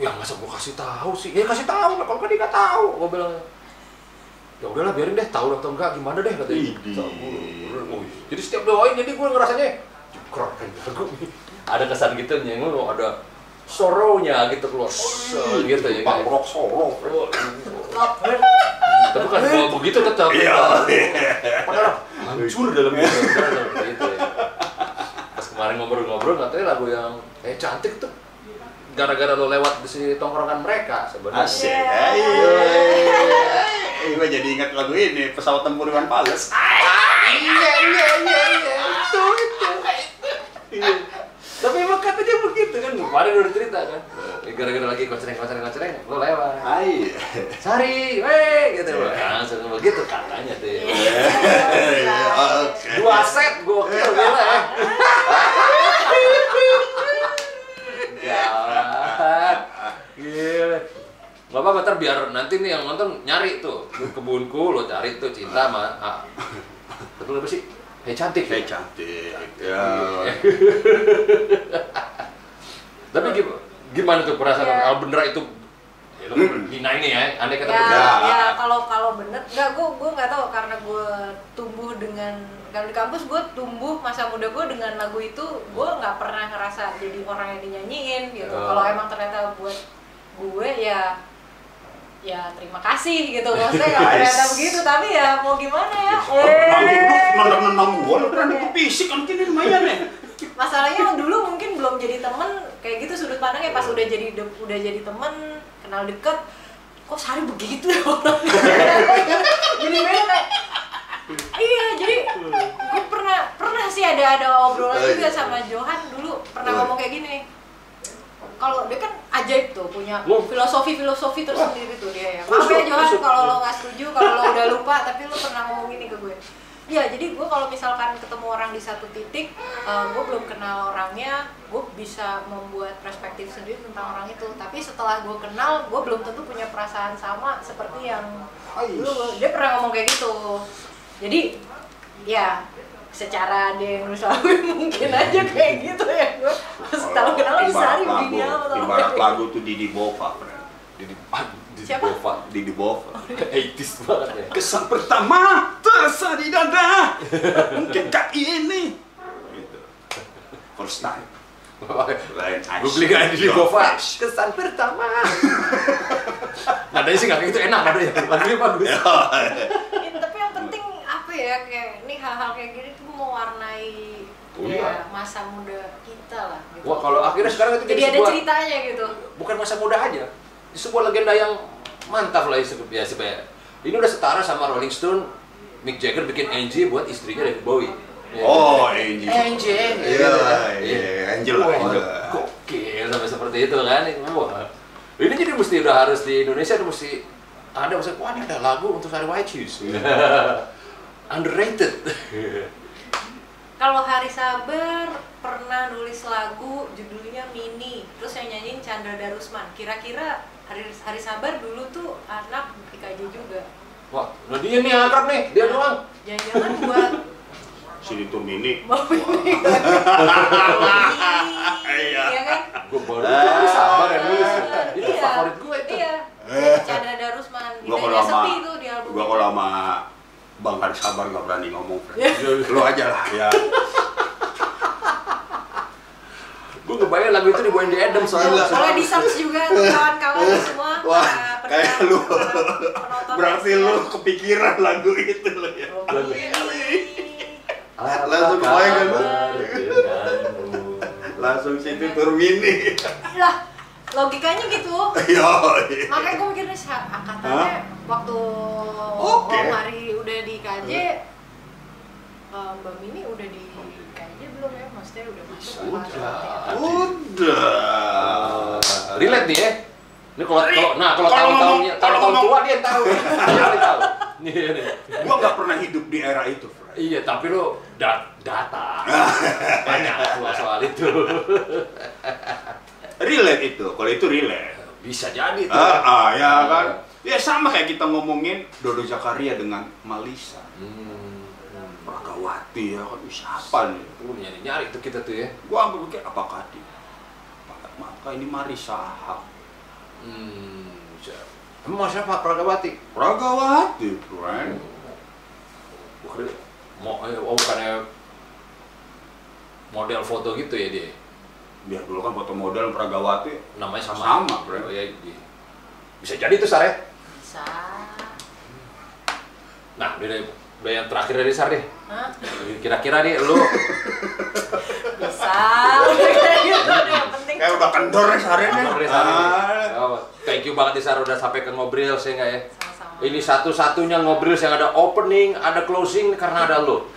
Ya masa gue kasih tahu sih? Ya kasih tahu lah, kalau kan dia nggak tahu. Gue bilang, ya udahlah biarin deh, tahu atau enggak gimana deh katanya. Oh, jadi setiap doain jadi gue ngerasanya keren nih. Ada kesan gitu nyenggol, ada sorrow-nya gitu keluar. Gitu ya. Pak kayak- Rock Solo. Oh, Tapi kan kalau begitu tetap. Iya. Padahal hancur dalam gitu. gitu ya. Pas kemarin ngobrol-ngobrol katanya lagu yang kayak cantik tuh gara-gara lo lewat di si tongkrongan mereka sebenarnya. Asik. Iya. Iya. Gue jadi ingat lagu ini, pesawat tempur Iwan Fals. Iya iya iya iya itu itu. Iya. Tapi emang katanya begitu kan kemarin udah cerita kan. Eh, Gara-gara lagi koncereng koncereng koncereng lo lewat. Hai. Sari, weh gitu loh. Langsung begitu katanya tuh. Iya, Oke. Dua set gokil gila ya. Gawat. Gila. Gak apa-apa ntar biar nanti nih yang nonton nyari tuh kebunku lo cari tuh cinta sama ah. betul apa sih Hei cantik Kayak cantik. Ya. tapi gim- gimana tuh perasaan Ya. kalau bener itu ya, Hmm. dina ini ya andai kata ya, Ya. ya kalau kalau bener nggak gue gue nggak tahu karena gue tumbuh dengan kalau di kampus gue tumbuh masa muda gue dengan lagu itu gue nggak pernah ngerasa jadi orang yang dinyanyiin gitu Oh. kalau emang ternyata buat gue ya ya terima kasih gitu. Maksudnya kalau ternyata begitu tapi ya mau gimana ya? Nendang-nendang gua lu berani ke fisik kan kini lumayan ya. masalahnya dulu mungkin belum jadi temen kayak gitu sudut pandangnya. Pas udah jadi udah jadi temen kenal deket kok Sari begitu ya jadi beda kayak iya jadi gue pernah pernah sih ada ada obrolan Oh, juga iya. sama Johan dulu pernah ngomong kayak gini kalau dia kan ajaib tuh punya filosofi filosofi tersendiri tuh dia ya. Maaf ya Johan kalau lo nggak setuju kalau lo udah lupa tapi lo pernah ngomong gini ke gue. Ya jadi gue kalau misalkan ketemu orang di satu titik eh, gue belum kenal orangnya gue bisa membuat perspektif sendiri tentang orang itu. Tapi setelah gue kenal gue belum tentu punya perasaan sama seperti yang dulu. Dia pernah ngomong kayak gitu. Jadi ya secara dia yang nulis lagu mungkin aja kayak gitu ya gue setelah kenal lagi sehari Ibarat begini lagu, apa ibarat lagu tuh Didi Bova, friend. di ah, di Siapa? Bova. Didi Bova. 80s banget ya Kesan pertama terasa di dada. Mungkinkah ini? Gitu. First time. Lain gue beli gak di Your Bova kesan pertama nadanya sih gak kayak gitu enak nadanya lagunya bagus Ya, ya kayak ini hal-hal kayak gini tuh mewarnai Oh, ya, iya. masa muda kita lah gitu. Wah kalau akhirnya sekarang itu jadi jadi, ada sebuah ceritanya gitu bukan masa muda aja, sebuah legenda yang mantap lah ya ya supaya ini udah setara sama Rolling Stone, Mick Jagger bikin Angie buat istrinya David Bowie. Ya. Oh, Angel. Angel. Iya, iya, Angel lah. Gokil sampai seperti itu kan. Wah. Ini jadi mesti udah harus di Indonesia udah mesti ada maksudnya, wah ini ada lagu untuk Sari White Shoes. Underrated. kalau Hari Sabar pernah nulis lagu judulnya Mini terus yang nyanyiin Chandra Darusman kira-kira Hari Hari Sabar dulu tuh anak IKJ juga Wah, nah dia nih akrab nih, dia doang. jangan-jangan buat Sini tuh mini. mau ini Iya. iya kan Gue baru itu sabar ya nulis. Itu Iya, favorit gue itu. Iya. Chandra Darusman. Gua kalau sama gua itu. kalau sama Bang Hari Sabar nggak berani ngomong. Iya. Lu aja lah ya. Gue ngebayang lagu itu dibawain di Adam soalnya. Gila. Boleh di search juga kawan-kawan semua. Wah, kayak lu. Berarti lu kepikiran lagu itu lo ya. Lagu. Langsung Apa kebayang kan, lu? Langsung situ tur mini. Lah, logikanya gitu. Yo. Makanya gue mikirnya sa- angkatannya waktu. Om Hari udah di KJ, eh, Mbak Mini udah di KJ belum ya? Maksudnya udah masuk berarti ya? Udah. relate nih ya. Ini kalau kalau nah kalau Kalau tahun-tahunnya ngomong- kalau tahun tua dia tahu. Dia tahu. Iya nih. Gua nggak pernah hidup di era itu. Iya, tapi lo da data banyak soal soal itu. Relate itu. Kalau itu relate. Bisa jadi tuh. Ah, ah, ya kan. Ya sama kayak kita ngomongin Dodo Zakaria dengan Malisa. Hmm. Prakawati ya kan siapa nih? Lu nyari nyari tuh kita tuh ya. Gua ambil pikir apakah di maka ini Marisa Hmm. Emang siapa Pragawati? Pragawati, friend. Bukan mau eh, oh bukannya model foto gitu ya dia. Biar dulu kan foto model Pragawati Namanya sama. Sama, bro. Oh, ya, iya. Bisa jadi tuh Sare. Bisa. Nah, udah, udah yang terakhir dari Sar deh. Hah? Kira-kira nih lu Bisa. Udah kayak gitu udah yang penting. Kayak udah kendor ya seharian ya. Nih. Ah. Oh, thank you banget nih Sar udah sampai ke ngobrol saya nggak ya. Sama-sama. Ini satu-satunya ngobrol yang ada opening, ada closing karena ada lo.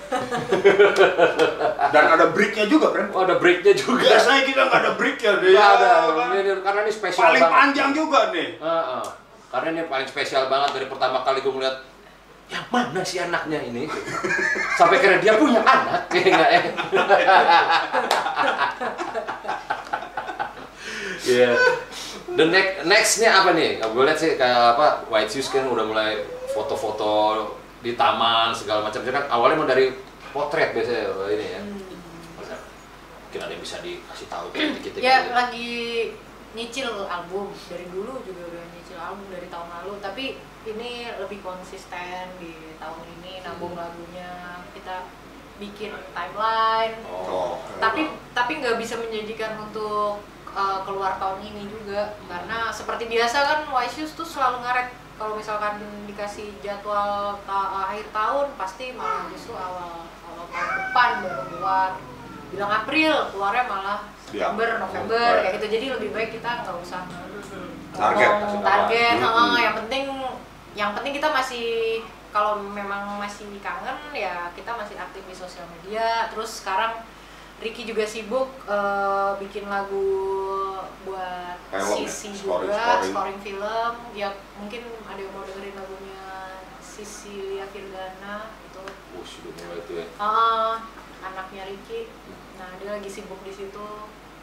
Dan ada breaknya juga, friend. Oh, ada breaknya juga. Biasanya kita nggak ada break ya, deh. Nggak ada. kan? Ini, karena ini spesial Paling banget. panjang juga nih. Heeh. Karena ini paling spesial banget dari pertama kali gue ngeliat yang mana sih anaknya ini sampai kira dia punya anak ya enggak ya Iya. The next nextnya apa nih? Gue lihat sih kayak apa White Shoes kan udah mulai foto-foto di taman segala macam. Jadi kan awalnya mau dari potret biasanya ini ya. Masa Mungkin ada yang bisa dikasih tahu dikit-dikit. ya gitu. lagi nyicil album dari dulu juga udah nyicil album dari tahun lalu tapi ini lebih konsisten di tahun ini nabung lagunya kita bikin timeline Oh. tapi tapi nggak bisa menjanjikan untuk uh, keluar tahun ini juga. Karena seperti biasa kan Wise tuh selalu ngaret. Kalau misalkan dikasih jadwal ta- akhir tahun pasti malah justru awal awal tahun depan baru keluar bilang April keluarnya malah Iya. September November Right. kayak gitu. Jadi lebih baik kita nggak usah Target, ngomong target. Hmm. yang penting yang penting kita masih kalau memang masih kangen ya kita masih aktif di sosial media. Terus sekarang Ricky juga sibuk eh, bikin lagu buat Film ya, Sisi scoring- juga scoring. scoring film ya mungkin ada yang mau dengerin lagunya Sisilia Firgana itu Wah, sudah mulai itu ya. Ah, anaknya Ricky nah dia lagi sibuk di situ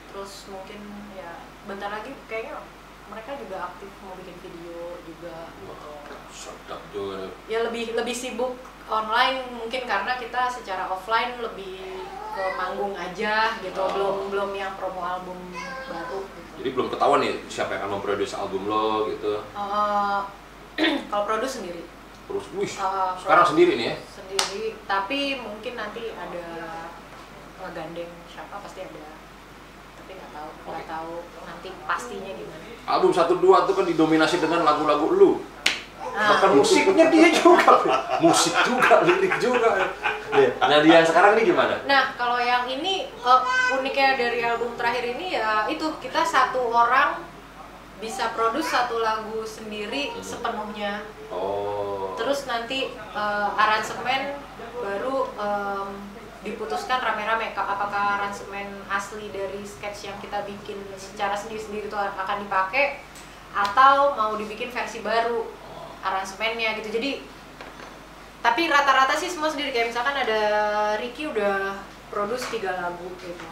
terus mungkin ya bentar lagi kayaknya mereka juga aktif mau bikin video juga gitu Sedap juga. ya lebih lebih sibuk online mungkin karena kita secara offline lebih ke manggung aja gitu Oh. belum belum yang promo album baru gitu. Jadi belum ketahuan nih siapa yang akan memproduksi album lo gitu. Eh, kalau produce sendiri Terus, wih, Ah, sekarang sendiri nih ya. sendiri tapi mungkin nanti ada ngegandeng siapa pasti ada tapi nggak tahu nggak Oke. tahu nanti pastinya gimana Album 1-2 tuh kan didominasi dengan lagu-lagu lu. Ah. Bahkan musiknya dia juga. Musik juga, lirik juga. Nah, dia sekarang ini gimana? Nah, kalau yang ini eh, uniknya dari album terakhir ini ya itu kita satu orang bisa produce satu lagu sendiri Hmm. sepenuhnya. Oh. Terus nanti eh, aransemen baru em, diputuskan rame-rame Ka- apakah aransemen asli dari sketch yang kita bikin secara sendiri-sendiri itu akan dipakai atau mau dibikin versi baru aransemennya gitu. Jadi tapi rata-rata sih semua sendiri. Kayak misalkan ada Ricky udah produce tiga lagu gitu.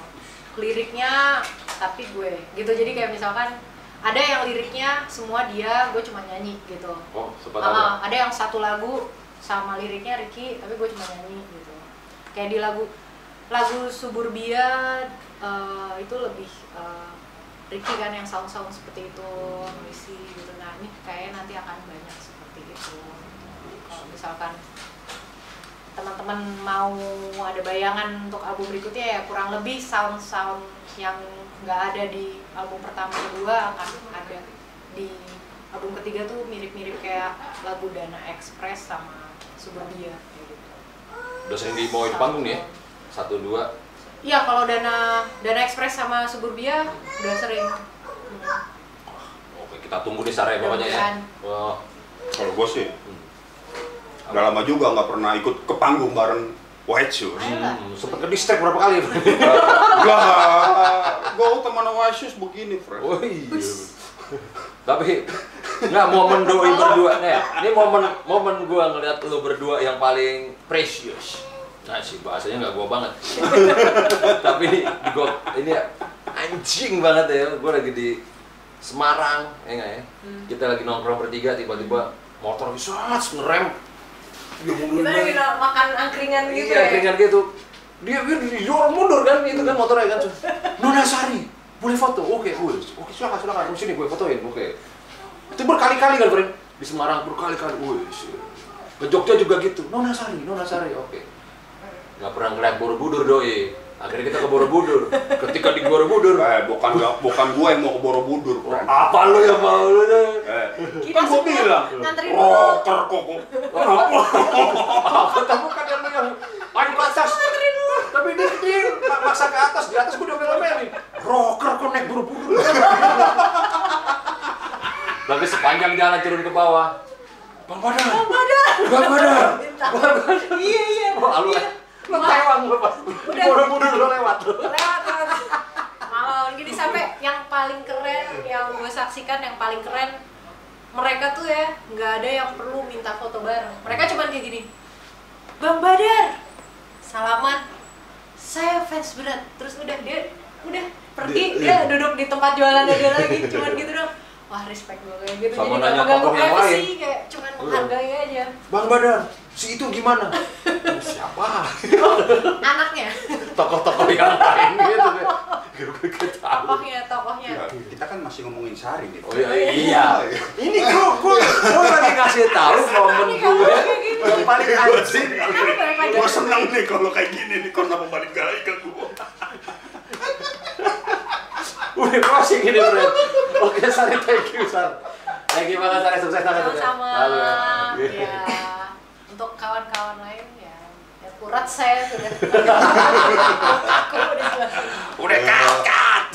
Liriknya tapi gue gitu. Jadi kayak misalkan ada yang liriknya semua dia gue cuma nyanyi gitu. Oh, sempat Ah, ada. ada yang satu lagu sama liriknya Ricky tapi gue cuma nyanyi gitu. Kayak di lagu lagu Suburbia eh, itu lebih eh, Ricky kan yang sound-sound seperti itu ngisi gitu. Nah ini kayaknya nanti akan banyak misalkan teman-teman mau ada bayangan untuk album berikutnya ya kurang lebih sound-sound yang nggak ada di album pertama kedua akan ada di album ketiga tuh mirip-mirip kayak lagu Dana Express sama Suburbia kayak gitu. Udah sering dibawa di panggung nih ya? Satu, dua. Iya kalau Dana Dana Express sama Suburbia udah sering. Hmm. Oke, kita tunggu di Sarai pokoknya ya. Mudah-mudahan. Wah, Kalau gue sih, udah lama juga nggak pernah ikut ke panggung bareng White Shoes. Hmm, sempet ke distract berapa kali? Lah, gue teman White Shoes begini, Fred. Oh iya. Tapi nggak momen doi berdua nih. Ini momen momen gua ngeliat lu berdua yang paling precious. Nah sih bahasanya nggak gua banget. Tapi ini gua ini anjing banget ya. Gua lagi di Semarang, ya nggak ya? Hmm. Kita lagi nongkrong bertiga, tiba-tiba motor bisa ngerem. Kita lagi. makan angkringan gitu Iya, ya. keringan gitu. Dia dia didorong mundur kan, itu kan motornya kan. Nona Sari, boleh foto? Oke, wih, oke silakan silakan. Di sini gue fotoin, oke. Itu berkali-kali kan, friend? Di Semarang berkali-kali, wih. Ke Jogja juga gitu. Nona Sari, Nona Sari, oke. Gak pernah ngeliat Borobudur doi. Akhirnya kita ke Borobudur. Ketika di Borobudur, Eh, bukan bukan gue yang mau ke Borobudur, apa lu yang mau lu deh? Eh, Kita kan gue bilang, rocker kok. Kenapa? Apa kamu kan yang yang paling ke atas? Tapi dia dia maksa ke atas, di atas gue udah melo-melo. Rocker kok naik buru-buru. Tapi sepanjang jalan turun ke bawah. Bang Badar. Bang Badar. Bang Badar. Bang Badar. Iya iya. Wah, lu iya. Lu tewang buru-buru lu lewat. Lu. lewat lewat. Malah gini sampai yang paling keren yang gue saksikan yang paling keren mereka tuh ya nggak ada yang perlu minta foto bareng. Mereka cuman kayak gini bang Badar salaman. Saya fans berat. Terus udah dia udah pergi dia, duduk di tempat jualan dia lagi cuman gitu dong wah respect gue kayak gitu. Sama jadi nggak mengganggu privacy lain. kayak cuman Iya. menghargai aja. Bang Badar, si itu gimana? Siapa? anaknya Tokoh-tokoh yang lain gitu deh. Gue tahu. tokohnya tokohnya Ya, kita kan masih ngomongin Sari nih. Oh iya, iya. Ini gue gue gue lagi ngasih tahu momen gue yang paling anjing. Gue seneng nih kalau kayak gini nih, kenapa balik lagi ke gue? Udah closing ini bro. Oke Sari, thank you Sar. Thank you banget Sari, sukses Sari. sama-sama ya untuk kawan-kawan lain ya ya kurat saya sudah aku udah selesai Udah cut.